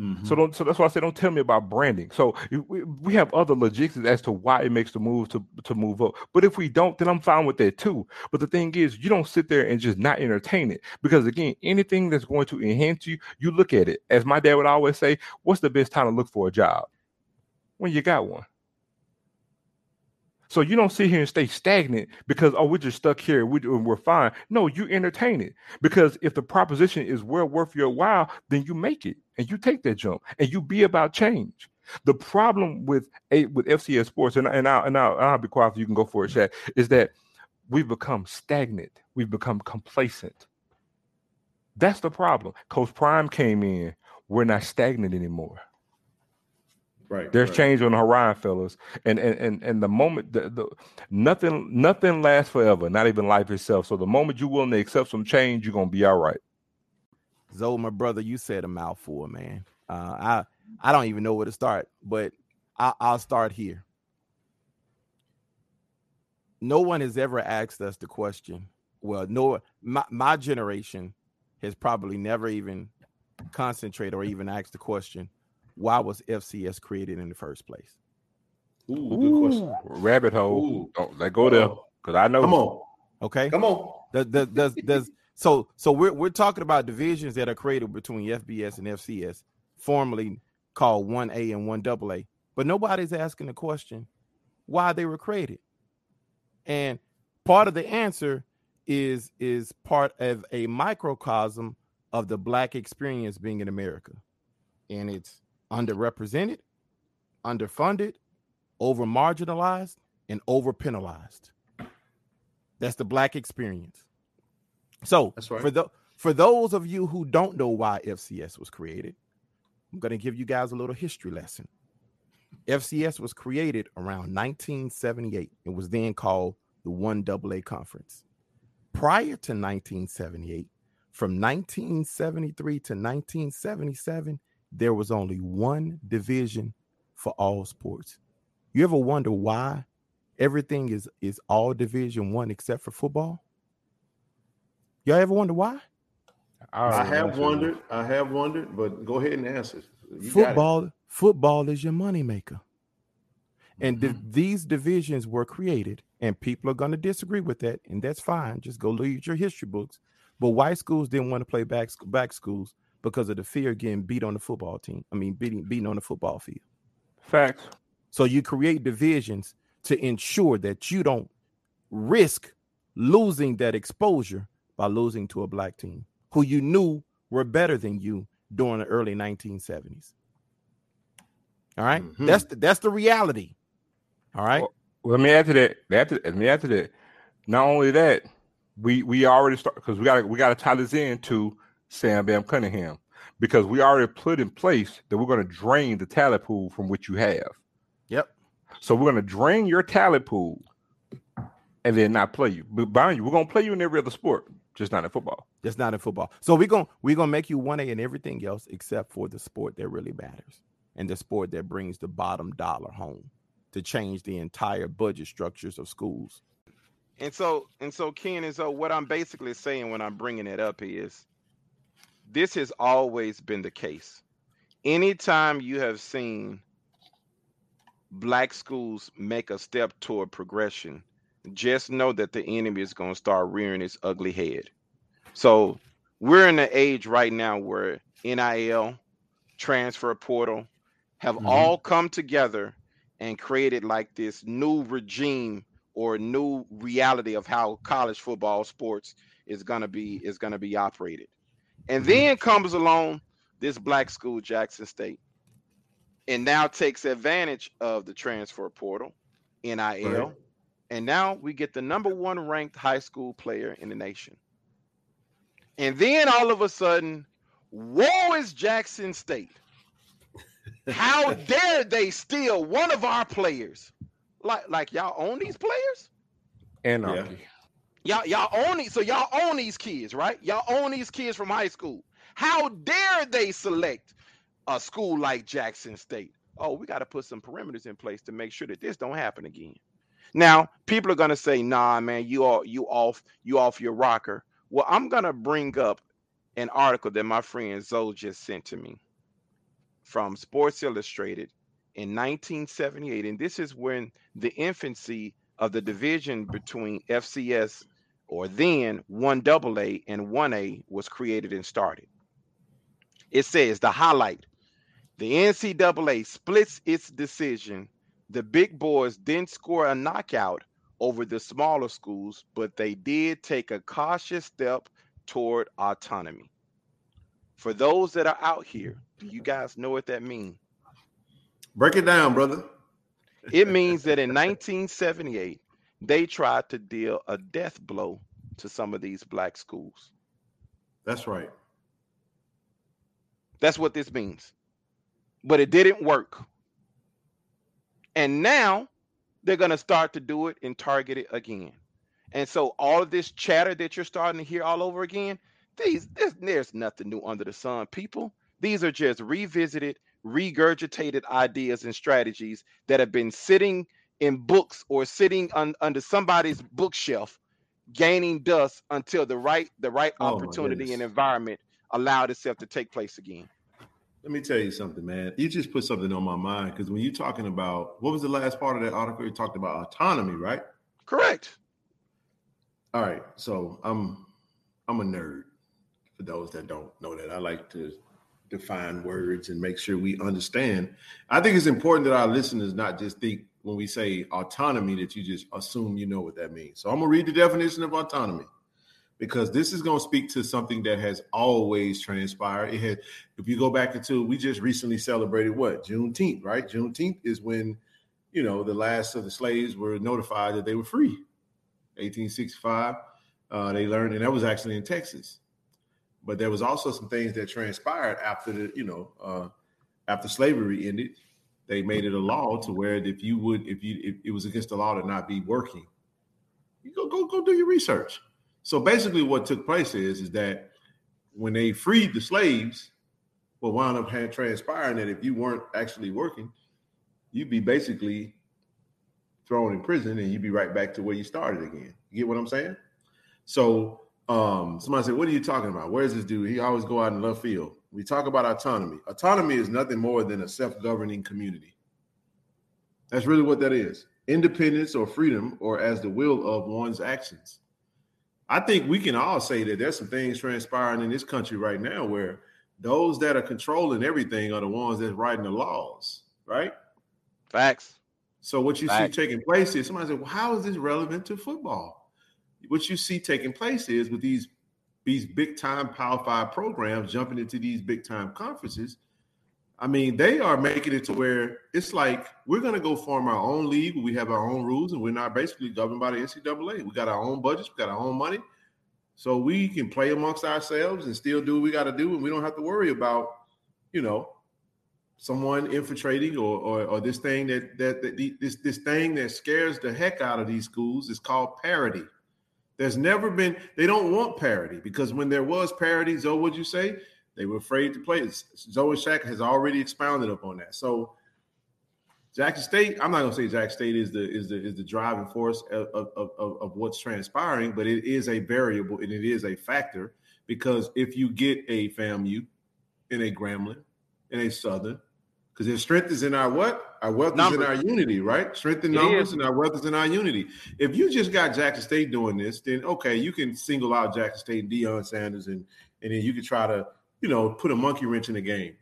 Mm-hmm. So don't. So that's why I say don't tell me about branding. So we, we have other logistics as to why it makes the move to to move up. But if we don't, then I'm fine with that too. But the thing is, you don't sit there and just not entertain it because again, anything that's going to enhance you, you look at it. As my dad would always say, "What's the best time to look for a job? When you got one." So you don't sit here and stay stagnant because oh we're just stuck here we, we're fine. No, you entertain it because if the proposition is well worth your while, then you make it and you take that jump and you be about change. The problem with a with FCS sports and and I'll, and I'll, I'll be quiet. You can go for it, Shaq. Is that we've become stagnant. We've become complacent. That's the problem. Coach Prime came in. We're not stagnant anymore. Right. There's right. change on the horizon, fellas. And and and, and the moment the, the nothing nothing lasts forever, not even life itself. So the moment you're willing to accept some change, you're gonna be all right. Zoe, my brother, you said a mouthful, man. Uh, I I don't even know where to start, but I, I'll start here. No one has ever asked us the question. Well, no, my, my generation has probably never even concentrated or even asked the question why was FCS created in the first place? Ooh, Ooh. question. Rabbit hole. Ooh. Don't let go there because I know. Come on. Okay. Come on. Does, does, does, does so so we're we're talking about divisions that are created between FBS and FCS, formerly called one A and one double A. But nobody's asking the question why they were created. And part of the answer is is part of a microcosm of the black experience being in America. And it's underrepresented, underfunded, over marginalized, and over penalized. That's the black experience. So right. for the for those of you who don't know why FCS was created, I'm going to give you guys a little history lesson. FCS was created around 1978. It was then called the One AA Conference. Prior to 1978, from 1973 to 1977, there was only one division for all sports. You ever wonder why everything is is all division one except for football? Y'all ever wonder why? I, I have wondered. I have wondered, but go ahead and answer. You football, football is your moneymaker. And mm-hmm. these divisions were created, and people are going to disagree with that, and that's fine. Just go look at your history books. But white schools didn't want to play back back schools because of the fear of getting beat on the football team. I mean, beating beating on the football field. Facts. So you create divisions to ensure that you don't risk losing that exposure by losing to a black team who you knew were better than you during the early 1970s. All right? mm-hmm. That's the, that's the reality. All right. Well, let me add to that. Let me add to that. Not only that, we we already start because we got we got to tie this in to Sam Bam Cunningham because we already put in place that we're going to drain the talent pool from which you have. Yep. So we're going to drain your talent pool and then not play you. But behind you, we're going to play you in every other sport, just not in football. Just not in football. So we're going we're going to make you one A in everything else except for the sport that really matters and the sport that brings the bottom dollar home to change the entire budget structures of schools. And so and so Ken and so what I'm basically saying when I'm bringing it up is this has always been the case. Anytime you have seen black schools make a step toward progression, just know that the enemy is going to start rearing its ugly head. So we're in an age right now where NIL, transfer portal have mm-hmm. all come together and created like this new regime or new reality of how college football sports is going to be is going to be operated. And mm-hmm. then comes along this black school, Jackson State, and now takes advantage of the transfer portal, NIL. Right. And now we get the number one ranked high school player in the nation. And then all of a sudden, Woe is Jackson State. How dare they steal one of our players? Like, like y'all own these players? Anarchy. Y'all, y'all own these, so y'all own these kids, right? Y'all own these kids from high school. How dare they select a school like Jackson State? Oh, we got to put some perimeters in place to make sure that this don't happen again. Now, people are gonna say, "Nah, man, you all you off you off your rocker." Well, I'm gonna bring up an article that my friend Zoe just sent to me from Sports Illustrated in 1978, and this is when the infancy of the division between FCS or then 1AA and 1A was created and started. It says the highlight the NCAA splits its decision. The big boys didn't score a knockout over the smaller schools, but they did take a cautious step toward autonomy. For those that are out here, do you guys know what that means? Break it down, brother. It means that in 1978, they tried to deal a death blow to some of these black schools. That's right. That's what this means. But it didn't work. And now they're going to start to do it and target it again. And so all of this chatter that you're starting to hear all over again, these there's, there's nothing new under the sun, people. These are just revisited, regurgitated ideas and strategies that have been sitting in books or sitting on, under somebody's bookshelf gaining dust until the right the right Oh, opportunity and environment allowed itself to take place again. Let me tell you something, man. You just put something on my mind because when you're talking about what was the last part of that article? You talked about autonomy, right? Correct. All right. So I'm I'm a nerd. For those that don't know that, I like to define words and make sure we understand. I think it's important that our listeners not just think when we say autonomy that you just assume you know what that means. So I'm gonna read the definition of autonomy because this is gonna speak to something that has always transpired. It had, if you go back into, we just recently celebrated what Juneteenth, right? Juneteenth is when you know the last of the slaves were notified that they were free. 1865. Uh, they learned, and that was actually in Texas. But there was also some things that transpired after the, you know, uh, after slavery ended. They made it a law to where if you would, if you, if it was against the law to not be working, you go go go do your research. So basically, what took place is is that when they freed the slaves, what wound up had transpiring that if you weren't actually working, you'd be basically thrown in prison and you'd be right back to where you started again. You get what I'm saying? So um, somebody said, What are you talking about? Where's this dude? He always go out in the left field. We talk about autonomy. Autonomy is nothing more than a self-governing community. That's really what that is. Independence or freedom, or as the will of one's actions. I think we can all say that there's some things transpiring in this country right now where those that are controlling everything are the ones that's writing the laws, right? Facts. So what you Facts. see taking place is somebody said, "Well, how is this relevant to football?" What you see taking place is with these these big time Power Five programs jumping into these big time conferences. I mean, they are making it to where it's like we're going to go form our own league. We have our own rules, and we're not basically governed by the NCAA. We got our own budgets, we got our own money, so we can play amongst ourselves and still do what we got to do, and we don't have to worry about, you know, someone infiltrating or or, or this thing that, that that this this thing that scares the heck out of these schools is called parity. There's never been they don't want parity because when there was parity, Zoe, would you say they were afraid to play? Zoe Shaq has already expounded upon that. So Jackson State, I'm not gonna say Jackson State is the is the is the driving force of, of, of, of what's transpiring, but it is a variable and it is a factor because if you get a FAMU and a Grambling and a Southern, because their strength is in our what? Our wealth is in our unity, right? Strength in numbers and our wealth is in our unity. If you just got Jackson State doing this, then okay, you can single out Jackson State and Deion Sanders, and and then you can try to, you know, put a monkey wrench in the game.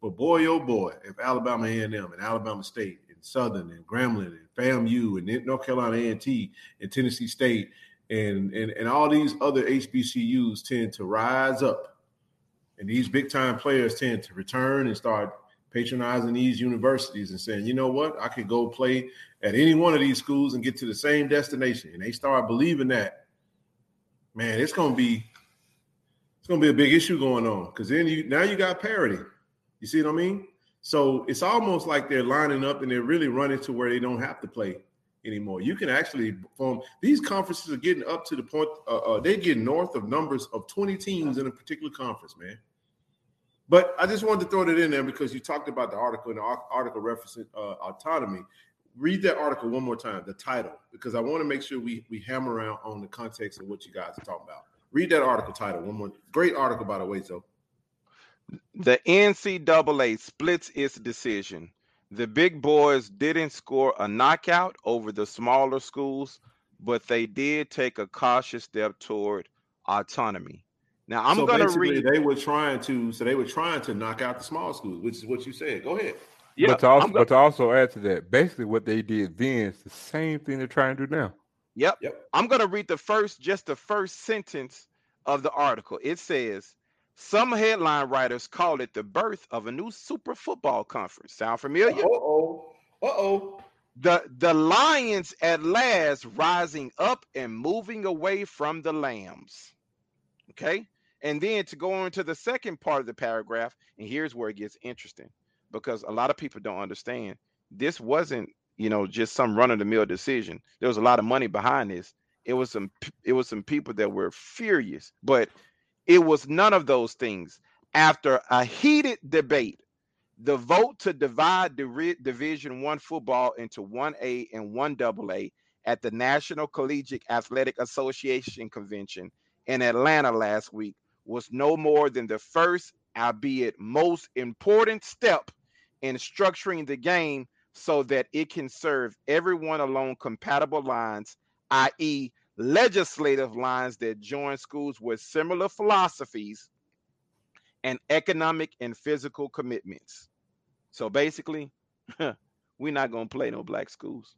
But boy, oh boy, if Alabama A&M and Alabama State and Southern and Grambling and FAMU and North Carolina A&T and Tennessee State and, and and all these other HBCUs tend to rise up, and these big time players tend to return and start patronizing these universities and saying, you know what, I could go play at any one of these schools and get to the same destination, and they start believing that. Man, it's gonna be It's gonna be a big issue going on because then you now you got parity. You see what I mean? So it's almost like they're lining up and they're really running to where they don't have to play anymore. You can actually form these conferences are getting up to the point uh, uh, they're getting north of numbers of 20 teams in a particular conference, man. But I just wanted to throw that in there because you talked about the article and the article referencing uh, autonomy. Read that article one more time, the title, because I want to make sure we we hammer around on the context of what you guys are talking about. Read that article title one more. Great article, by the way, so. The NCAA splits its decision. The big boys didn't score a knockout over the smaller schools, but they did take a cautious step toward autonomy. Now I'm so going to read. they were trying to so they were trying to knock out the small schools, which is what you said. Go ahead. Yeah, but to also, I'm but to also add to that, basically what they did then is the same thing they're trying to do now. Yep. Yep. I'm going to read the first, just the first sentence of the article. It says, some headline writers call it the birth of a new super football conference. Sound familiar? Uh oh. Uh oh. The the lions at last rising up and moving away from the lambs. Okay. And then to go on to the second part of the paragraph, and here's where it gets interesting because a lot of people don't understand this wasn't, you know, just some run of the mill decision. There was a lot of money behind this. It was some it was some people that were furious, but it was none of those things. After a heated debate, the vote to divide the Divi- Division One football into one A and one AA at the National Collegiate Athletic Association convention in Atlanta last week was no more than the first, albeit most important step in structuring the game so that it can serve everyone along compatible lines, i.e., legislative lines that join schools with similar philosophies and economic and physical commitments. So basically, we're not gonna play no black schools.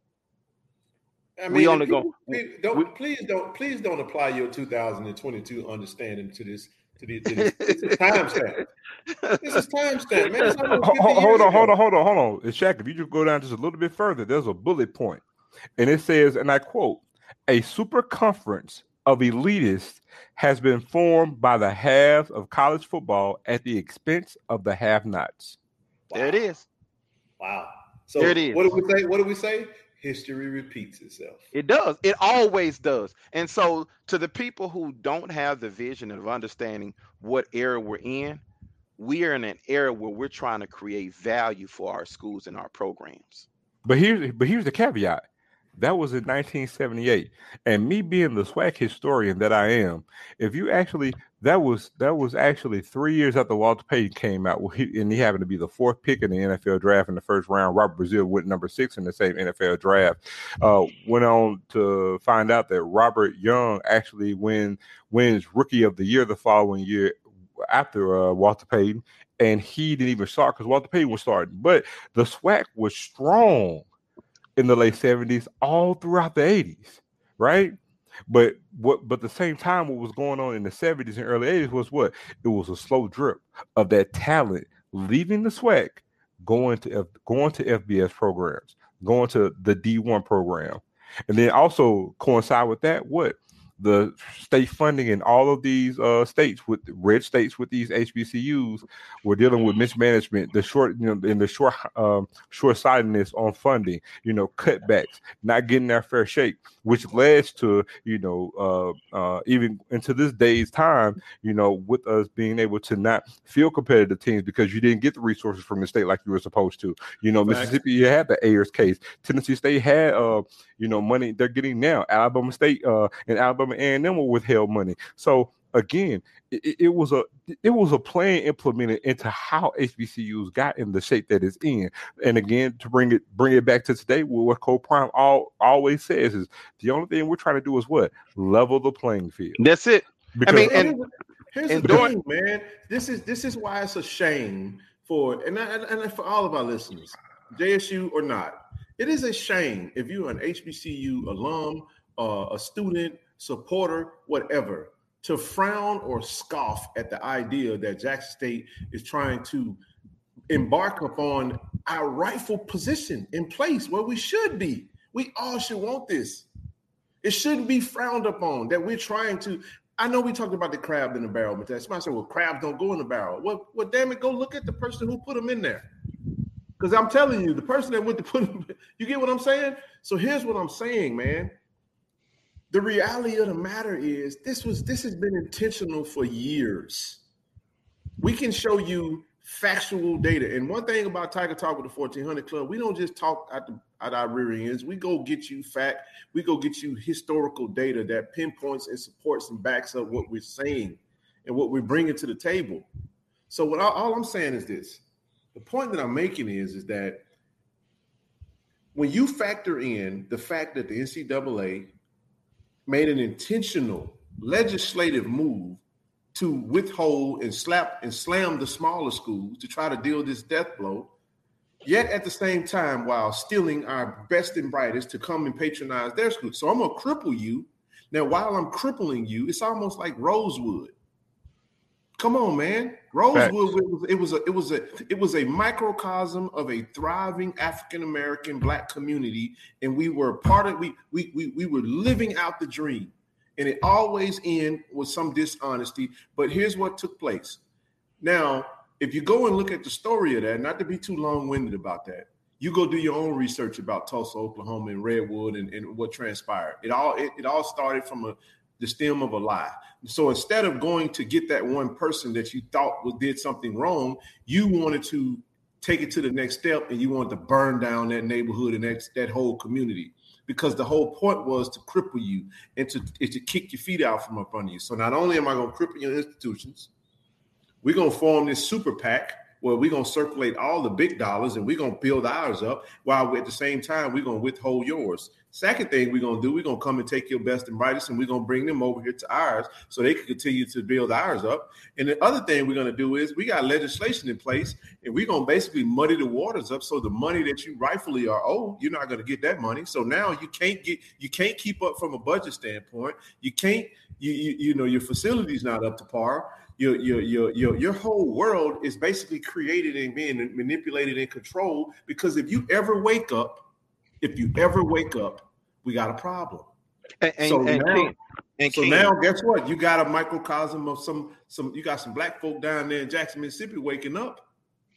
I mean, We only go- don't we- please don't please don't apply your 2022 understanding to this to, the, to this. This is timestamp. This is timestamp, man. It's almost Ho- 50 ho- years Hold on, hold on, hold on, hold on. It's Shaq, if you just go down just a little bit further, there's a bullet point, and it says, and I quote, "A super conference of elitists has been formed by the halves of college football at the expense of the have-nots." There it is. Wow. So There it is. what do we say? What do we say? History repeats itself. It does. It always does. And so, to the people who don't have the vision of understanding what era we're in, we are in an era where we're trying to create value for our schools and our programs. But here's but here's the caveat. That was in 1978, and me being the SWAC historian that I am, if you actually that was that was actually three years after Walter Payton came out, and he happened to be the fourth pick in the NFL draft in the first round. Robert Brazile went number six in the same NFL draft. Uh, went on to find out that Robert Young actually win wins Rookie of the Year the following year after uh, Walter Payton, and he didn't even start because Walter Payton was starting. But the SWAC was strong in the late 70s all throughout the 80s, right? But what but the same time what was going on in the 70s and early 80s was what? It was a slow drip of that talent leaving the SWAC, going to F, going to FBS programs, going to the D1 program. And then also coincide with that, what? The state funding in all of these uh, states with red states with these HBCUs were dealing with mismanagement, the short, you know, in the short, um, short sightedness on funding, you know, cutbacks, not getting their fair shake, which leads to, you know, uh, uh, even into this day's time, you know, with us being able to not feel competitive teams because you didn't get the resources from the state like you were supposed to. You know. Mississippi, you had the Ayers case. Tennessee State had, uh, you know, money they're getting now. Alabama State uh, and Alabama A&M were withheld money. So again, it, it- was a it was a plan implemented into how HBCUs got in the shape that it's in. And again, to bring it bring it back to today, what Coach Prime all, always says is the only thing we're trying to do is what level the playing field. That's it. Because mean, Here's and- the- here's and the thing, man. This is this is why it's a shame for and and, and for all of our listeners, JSU or not. It is a shame if you're an HBCU alum, uh, a student, supporter, whatever, to frown or scoff at the idea that Jackson State is trying to embark upon our rightful position in place where we should be. We all should want this. It shouldn't be frowned upon that we're trying to I know we talked about the crab in the barrel, but somebody said, "Well, crabs don't go in the barrel." Well, well, damn it, go look at the person who put them in there. Because I'm telling you, the person that went to put them, you get what I'm saying. So here's what I'm saying, man. The reality of the matter is, this was this has been intentional for years. We can show you factual data. And one thing about Tiger Talk with the 1400 Club, we don't just talk at, the, at our rear ends. We go get you fact. We go get you historical data that pinpoints and supports and backs up what we're saying and what we're bringing to the table. So what all I'm saying is this: the point that I'm making is is that when you factor in the fact that the NCAA made an intentional legislative move to withhold and slap and slam the smaller schools to try to deal this death blow, yet at the same time, while stealing our best and brightest to come and patronize their schools. So I'm gonna cripple you. Now, while I'm crippling you, it's almost like Rosewood. Come on, man. Rosewood it was, it was a it was a it was a microcosm of a thriving African American black community, and we were part of we we we, we were living out the dream and it always end with some dishonesty. But here's what took place. Now, if you go and look at the story of that, not to be too long-winded about that, you go do your own research about Tulsa, Oklahoma, and Redwood, and, and what transpired. It all it, it all started from a the stem of a lie. So instead of going to get that one person that you thought did something wrong, you wanted to take it to the next step, and you wanted to burn down that neighborhood and that, that whole community because the whole point was to cripple you and to, and to kick your feet out from up under you. So not only am I going to cripple your institutions, we're going to form this super PAC where we're going to circulate all the big dollars and we're going to build ours up while at the same time we're going to withhold yours. Second thing we're going to do, we're going to come and take your best and brightest and we're going to bring them over here to ours so they can continue to build ours up. And the other thing we're going to do is we got legislation in place and we're going to basically muddy the waters up so the money that you rightfully are owed, you're not going to get that money. So now you can't get you can't keep up from a budget standpoint. You can't you you, you know your facility's not up to par your your your your your whole world is basically created and being manipulated and controlled because if you ever wake up if you ever wake up, we got a problem. And, and, so and now, King, and so King, now, guess what? You got a microcosm of some some. You got some black folk down there in Jackson, Mississippi, waking up.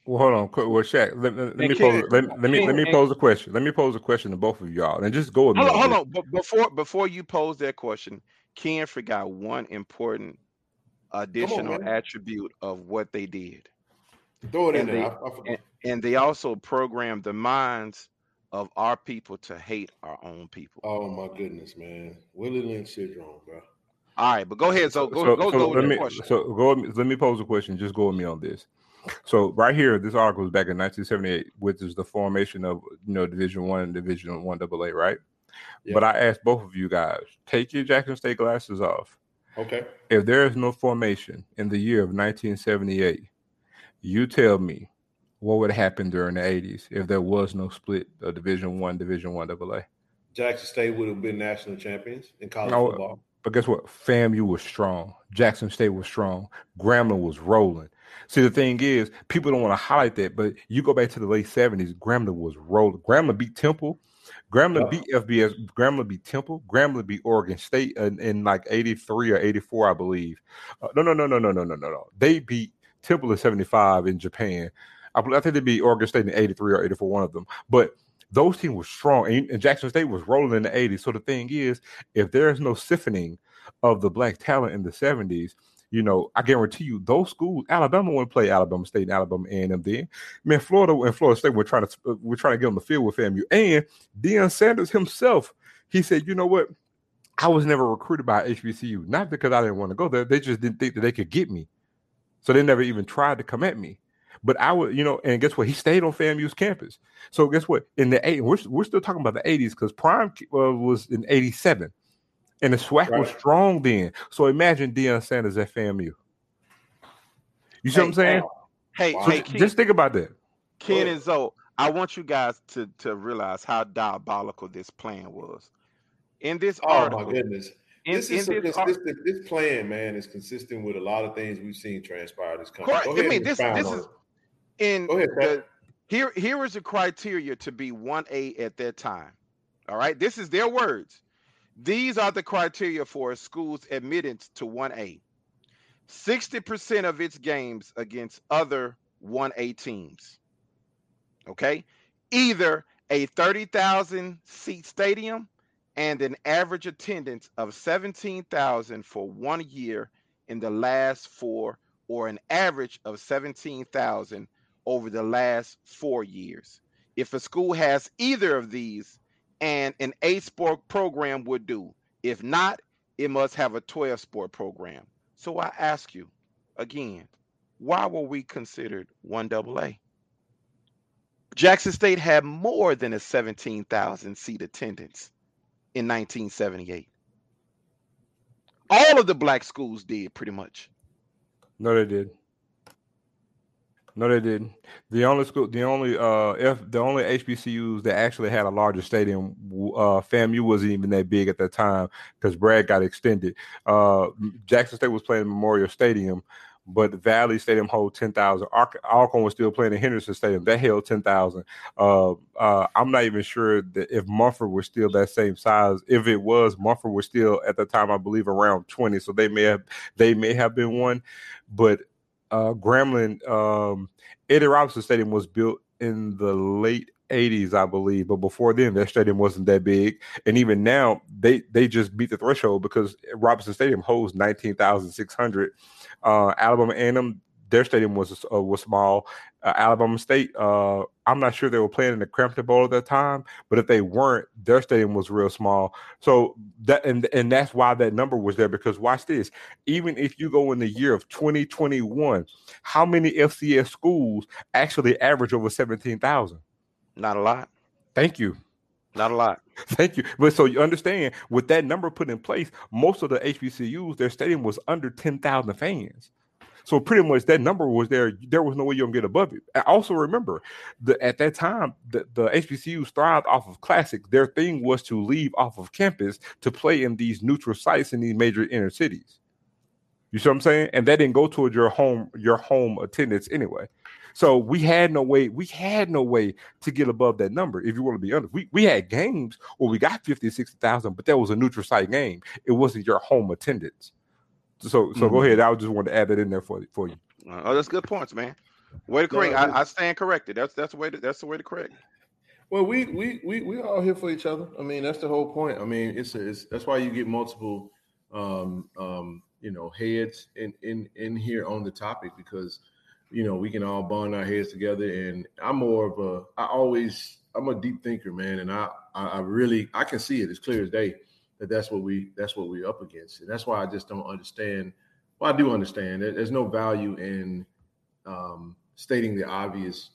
Well, hold on. Qu- Well, Shaq, let, let- let me And pose. Let, let me let me pose a question. Let me pose a question to both of y'all, and just go with me. hold on, on hold on. Before before you pose that question, Ken forgot one important additional man. attribute of what they did. Throw it in And there. they- I, I. And, and they also programmed the minds of our people to hate our own people. oh my goodness, man, Willie Lynch syndrome, bro. All right, but go ahead. So go so, go, so go let with me question. so go. with me- Let me pose a question. Just go with me on this. So right here, this article is back in 1978, which is the formation of you know Division One and Division One AA, right? Yeah. But I asked both of you guys, take your Jackson State glasses off. Okay, If there is no formation in the year of 1978, you tell me what would happen during the 80s if there was no split of Division One, Division One AA. Jackson State would have been national champions in college No, football. But guess what? FAMU was strong. Jackson State was strong. Grambling was rolling. See, the thing is, people don't want to highlight that, but you go back to the late 70s, Grambling was rolling. Grambling beat Temple. Grambling Yeah. beat FBS. Grambling beat Temple. Grambling beat Oregon State in, in like 83 or 84, I believe. Uh, no, no, no, no, no, no, no, no, no. They beat Temple in 75 in Japan. I, I think they beat Oregon State in 83 or 84, one of them. But those teams were strong, and, and Jackson State was rolling in the 80s. So the thing is, if there's no siphoning of the black talent in the 70s, you know, I guarantee you those schools, Alabama wouldn't play Alabama State and Alabama A&M then. Man, Florida and Florida State were trying to uh, we're trying to get on the field with FAMU. And Deion Sanders himself, he said, you know what? I was never recruited by HBCU, not because I didn't want to go there. They just didn't think that they could get me. So they never even tried to come at me. But I would, you know, and guess what? He stayed on FAMU's campus. So guess what? In the eight, we're, we're still talking about the 80s because Prime uh, was in 87. And the SWAC was strong then. So imagine Deion Sanders at FAMU. You see what I'm saying? Hey, So hey, j- Ken, just think about that. Ken and Zoe, I want you guys to to realize how diabolical this plan was. In this Oh article, my goodness. in, this is in so this ar- consistent. This plan, man, is consistent with a lot of things we've seen transpire this country. Correct. Go I ahead mean, this- this is- in Go ahead, the here here is the criteria to be 1A at that time. All right. This is their words. These are the criteria for a school's admittance to 1A. 60% of its games against other 1A teams. Okay? Either a 30,000 seat stadium and an average attendance of 17,000 for one year in the last four, or an average of 17,000 over the last four years. If a school has either of these, and an eight sport program would do. If not, it must have a 12 sport program. So I ask you again, why were we considered 1AA? Jackson State had more than a 17,000 seat attendance in 1978. All of the black schools did pretty much. No, they did. No, they didn't. The only school, the only uh, F, the only HBCUs that actually had a larger stadium, uh, FAMU wasn't even that big at that time because Bragg got extended. Uh, Jackson State was playing Memorial Stadium, but Valley Stadium held ten thousand. Alcorn was still playing in Henderson Stadium, that held ten thousand. Uh, uh, I'm not even sure that if Mumford was still that same size. If it was, Mumford was still at the time, I believe, around twenty. So they may have they may have been one, but uh, Grambling, um, Eddie Robinson Stadium was built in the late 80s, I believe. But before then, their stadium wasn't that big. And even now, they they just beat the threshold because Robinson Stadium holds 19,600. Uh, Alabama A&M, their stadium was uh, was small. Uh, Alabama State, uh, I'm not sure they were playing in the Cramton Bowl at that time, but if they weren't, their stadium was real small. So that and and that's why that number was there. Because watch this, even if you go in the year of 2021, how many FCS schools actually average over 17,000? Not a lot. Thank you. Not a lot. Thank you. But so you understand, with that number put in place, most of the HBCUs, their stadium was under 10,000 fans. So pretty much that number was there. There was no way you're gonna get above it. I also remember that at that time the, the HBCUs thrived off of classic. Their thing was to leave off of campus to play in these neutral sites in these major inner cities. You see what I'm saying? And that didn't go towards your home, your home attendance anyway. So we had no way, we had no way to get above that number. If you want to be honest, we, we had games where we got 50, 60,000, but that was a neutral site game. It wasn't your home attendance. So so mm-hmm. go ahead. I just want to add that in there for for you. Oh, that's good points, man. Way to correct. No, I, I, stand corrected. That's that's the way to, that's the way to correct. Well, we we we we all here for each other. I mean, that's the whole point. I mean, it's, a, it's that's why you get multiple um um you know heads in in in here on the topic because you know we can all bond our heads together. And I'm more of a I always I'm a deep thinker, man, and I I really I can see it as clear as day that that's what we that's what we're up against, and that's why I just don't understand. Well, I do understand. There's no value in um, stating the obvious.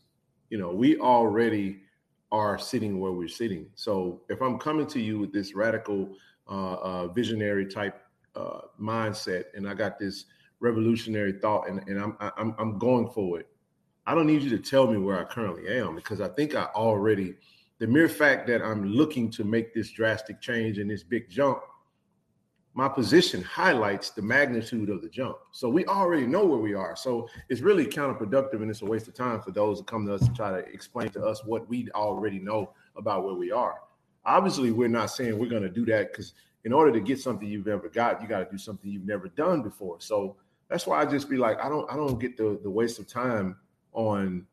You know, we already are sitting where we're sitting. So if I'm coming to you with this radical, uh, uh, visionary type uh, mindset, and I got this revolutionary thought, and, and I'm, I'm I'm going for it. I don't need you to tell me where I currently am because I think I already the mere fact that I'm looking to make this drastic change and this big jump, my position highlights the magnitude of the jump. So we already know where we are. So it's really counterproductive and it's a waste of time for those that come to us to try to explain to us what we already know about where we are. Obviously, we're not saying we're going to do that because in order to get something you've ever got, you got to do something you've never done before. So that's why I just be like, I don't, I don't get the the waste of time on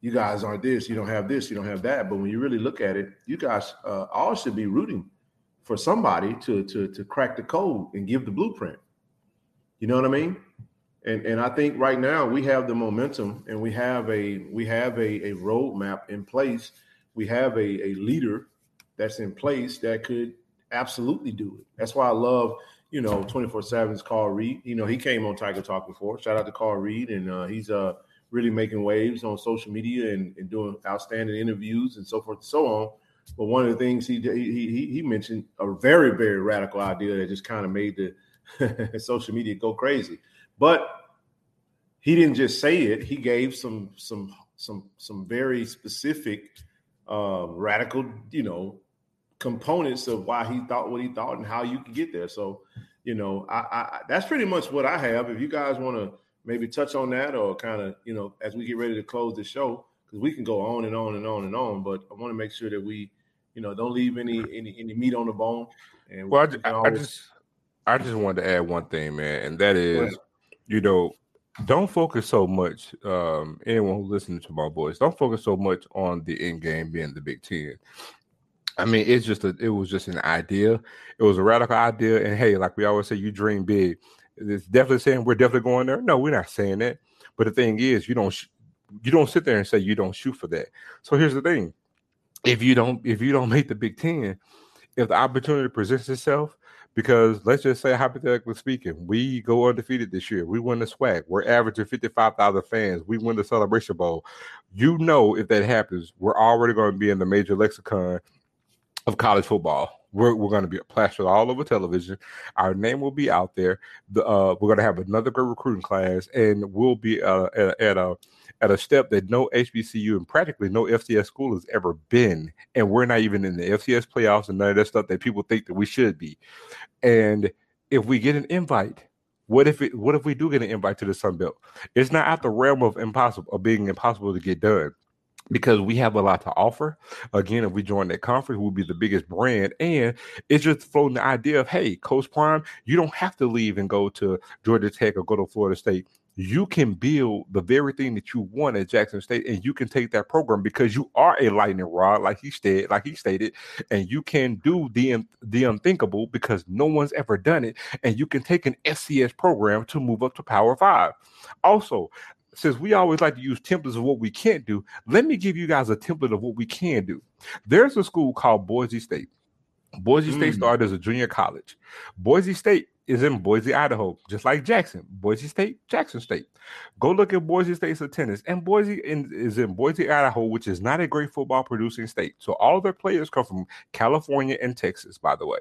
you guys aren't this, you don't have this, you don't have that. But when you really look at it, you guys uh, all should be rooting for somebody to to to crack the code and give the blueprint. You know what I mean? And and I think right now we have the momentum and we have a we have a, a roadmap in place. We have a, a leader that's in place that could absolutely do it. That's why I love, you know, 24-7's Carl Reed. You know, he came on Tiger Talk before. Shout out to Carl Reed. And uh, he's uh really making waves on social media and, and doing outstanding interviews and so forth and so on. But one of the things he he he mentioned a very very radical idea that just kind of made the social media go crazy. But he didn't just say it; he gave some some some some very specific uh, radical, you know, components of why he thought what he thought and how you could get there. So, you know, I, I that's pretty much what I have. If you guys want to maybe touch on that or kind of, you know, as we get ready to close the show, because we can go on and on and on and on. But I want to make sure that we, you know, don't leave any any any meat on the bone. And Well, I, we I, I just I just wanted to add one thing, man, and that is, you know, don't focus so much. Um, anyone who's listening to my voice, don't focus so much on the end game being the Big Ten. I mean, it's just a, it was just an idea. It was a radical idea, and hey, like we always say, you dream big. It's definitely saying we're definitely going there. No, we're not saying that. But the thing is, you don't sh- you don't sit there and say you don't shoot for that. So here's the thing: if you don't if you don't make the Big Ten, if the opportunity presents itself, because let's just say hypothetically speaking, we go undefeated this year. We win the SWAC. We're averaging 55,000 fans. We win the celebration bowl. You know, if that happens, we're already going to be in the major lexicon of college football. We're, we're going to be plastered all over television. Our name will be out there. The, uh, we're going to have another great recruiting class, and we'll be uh, at, at a at a step that no HBCU and practically no FCS school has ever been. And we're not even in the FCS playoffs and none of that stuff that people think that we should be. And if we get an invite, what if it what if we do get an invite to the Sun Belt? It's not out the realm of impossible of being impossible to get done. Because we have a lot to offer. Again, if we join that conference, we'll be the biggest brand. And it's just floating the idea of, hey, Coach Prime, you don't have to leave and go to Georgia Tech or go to Florida State you can build the very thing that you want at Jackson State, and you can take that program because you are a lightning rod, like he stated, like he stated, and you can do the the unthinkable because no one's ever done it, and you can take an FCS program to move up to Power Five. Also, since we always like to use templates of what we can't do, let me give you guys a template of what we can do. There's a school called Boise State. Boise State Mm. started as a junior college. Boise State is in Boise, Idaho, just like Jackson. Boise State, Jackson State. Go look at Boise State's attendance. And Boise in, is in Boise, Idaho, which is not a great football producing state. So all of their players come from California and Texas, by the way.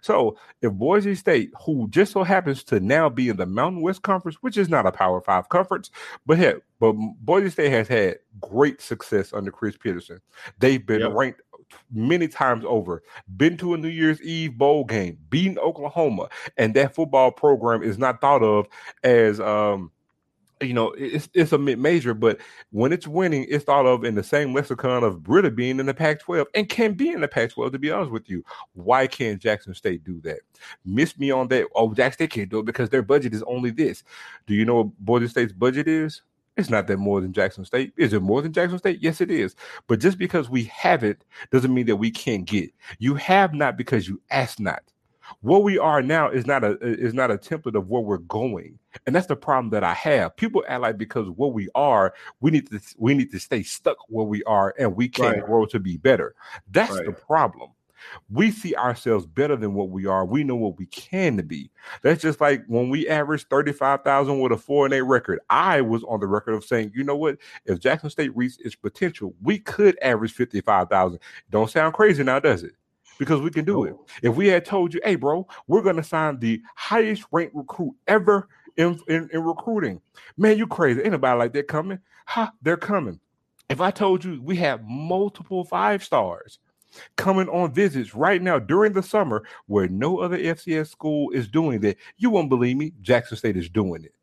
So if Boise State, who just so happens to now be in the Mountain West Conference, which is not a Power Five conference, but heck, but Boise State has had great success under Chris Petersen. They've been Yep. ranked many times over, been to a New Year's Eve bowl game, beaten Oklahoma, and that football program is not thought of as um you know it's it's a mid major, but when it's winning, it's thought of in the same lexicon of really being in the Pac-12 and can be in the Pac-12. To be honest with you, why can't Jackson State do that? Miss me on that. Oh, Jackson State can't do it because their budget is only this. Do you know what Boise State's budget is? It's not that more than Jackson State. Is it more than Jackson State? Yes, it is. But just because we have it doesn't mean that we can't get. You have not because you ask not. What we are now is not a is not a template of where we're going, and that's the problem that I have. People act like because what we are, we need to we need to stay stuck where we are, and we can't Right. grow to be better. That's the problem. We see ourselves better than what we are. We know what we can be. That's just like when we averaged 35,000 with a 4 and 8 record. I was on the record of saying, you know what? If Jackson State reached its potential, we could average 55,000. Don't sound crazy now, does it? Because we can do it. If we had told you, hey, bro, we're going to sign the highest ranked recruit ever in, in, in recruiting, man, you crazy. Ain't nobody like that coming. Ha, they're coming. If I told you we have multiple five stars coming on visits right now during the summer where no other FCS school is doing that, you won't believe me. Jackson State is doing it.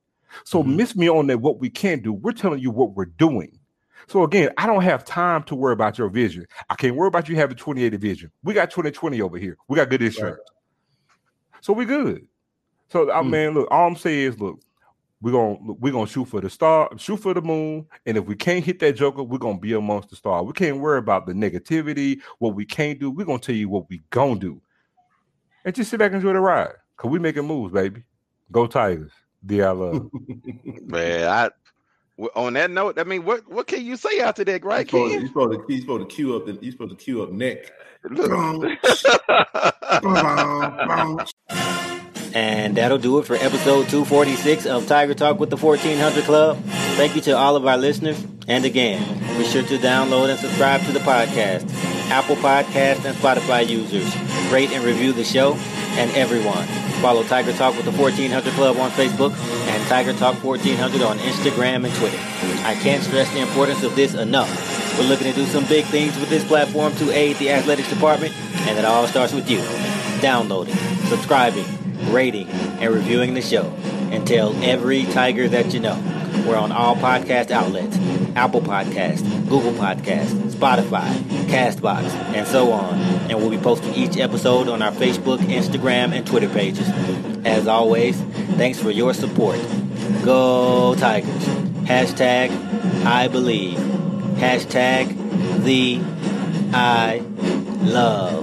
So Mhm. miss me on that. What we can do, we're telling you what we're doing. So again, I don't have time to worry about your vision. I can't worry about you having 2080 vision. We got 2020 over here. We got good insurance. So we good. So I Mm. mean, look, all I'm saying is look, we're gonna we're gonna shoot for the star, shoot for the moon, and if we can't hit that joker, we're gonna be amongst the stars. We can't worry about the negativity, what we can't do. We're gonna tell you what we gonna do. And just sit back and enjoy the ride. Cause we making moves, baby. Go Tigers. Thee I Love. Man, I w- on that note, I mean, what what can you say after that, right, You're supposed, Ken? you're supposed to, you're supposed to cue up the you're supposed to cue up neck. And that'll do it for episode 246 of Tiger Talk with the 1400 Club. Thank you to all of our listeners. And again, be sure to download and subscribe to the podcast. Apple Podcast and Spotify users. Rate and review the show. And everyone, follow Tiger Talk with the 1400 Club on Facebook and Tiger Talk 1400 on Instagram and Twitter. I can't stress the importance of this enough. We're looking to do some big things with this platform to aid the athletics department, and it all starts with you. Downloading, subscribing, rating, and reviewing the show. And tell every Tiger that you know. We're on all podcast outlets. Apple Podcast, Google Podcast, Spotify, Castbox, and so on. And we'll be posting each episode on our Facebook, Instagram, and Twitter pages. As always, thanks for your support. Go Tigers. Hashtag I believe. Hashtag Thee I Love.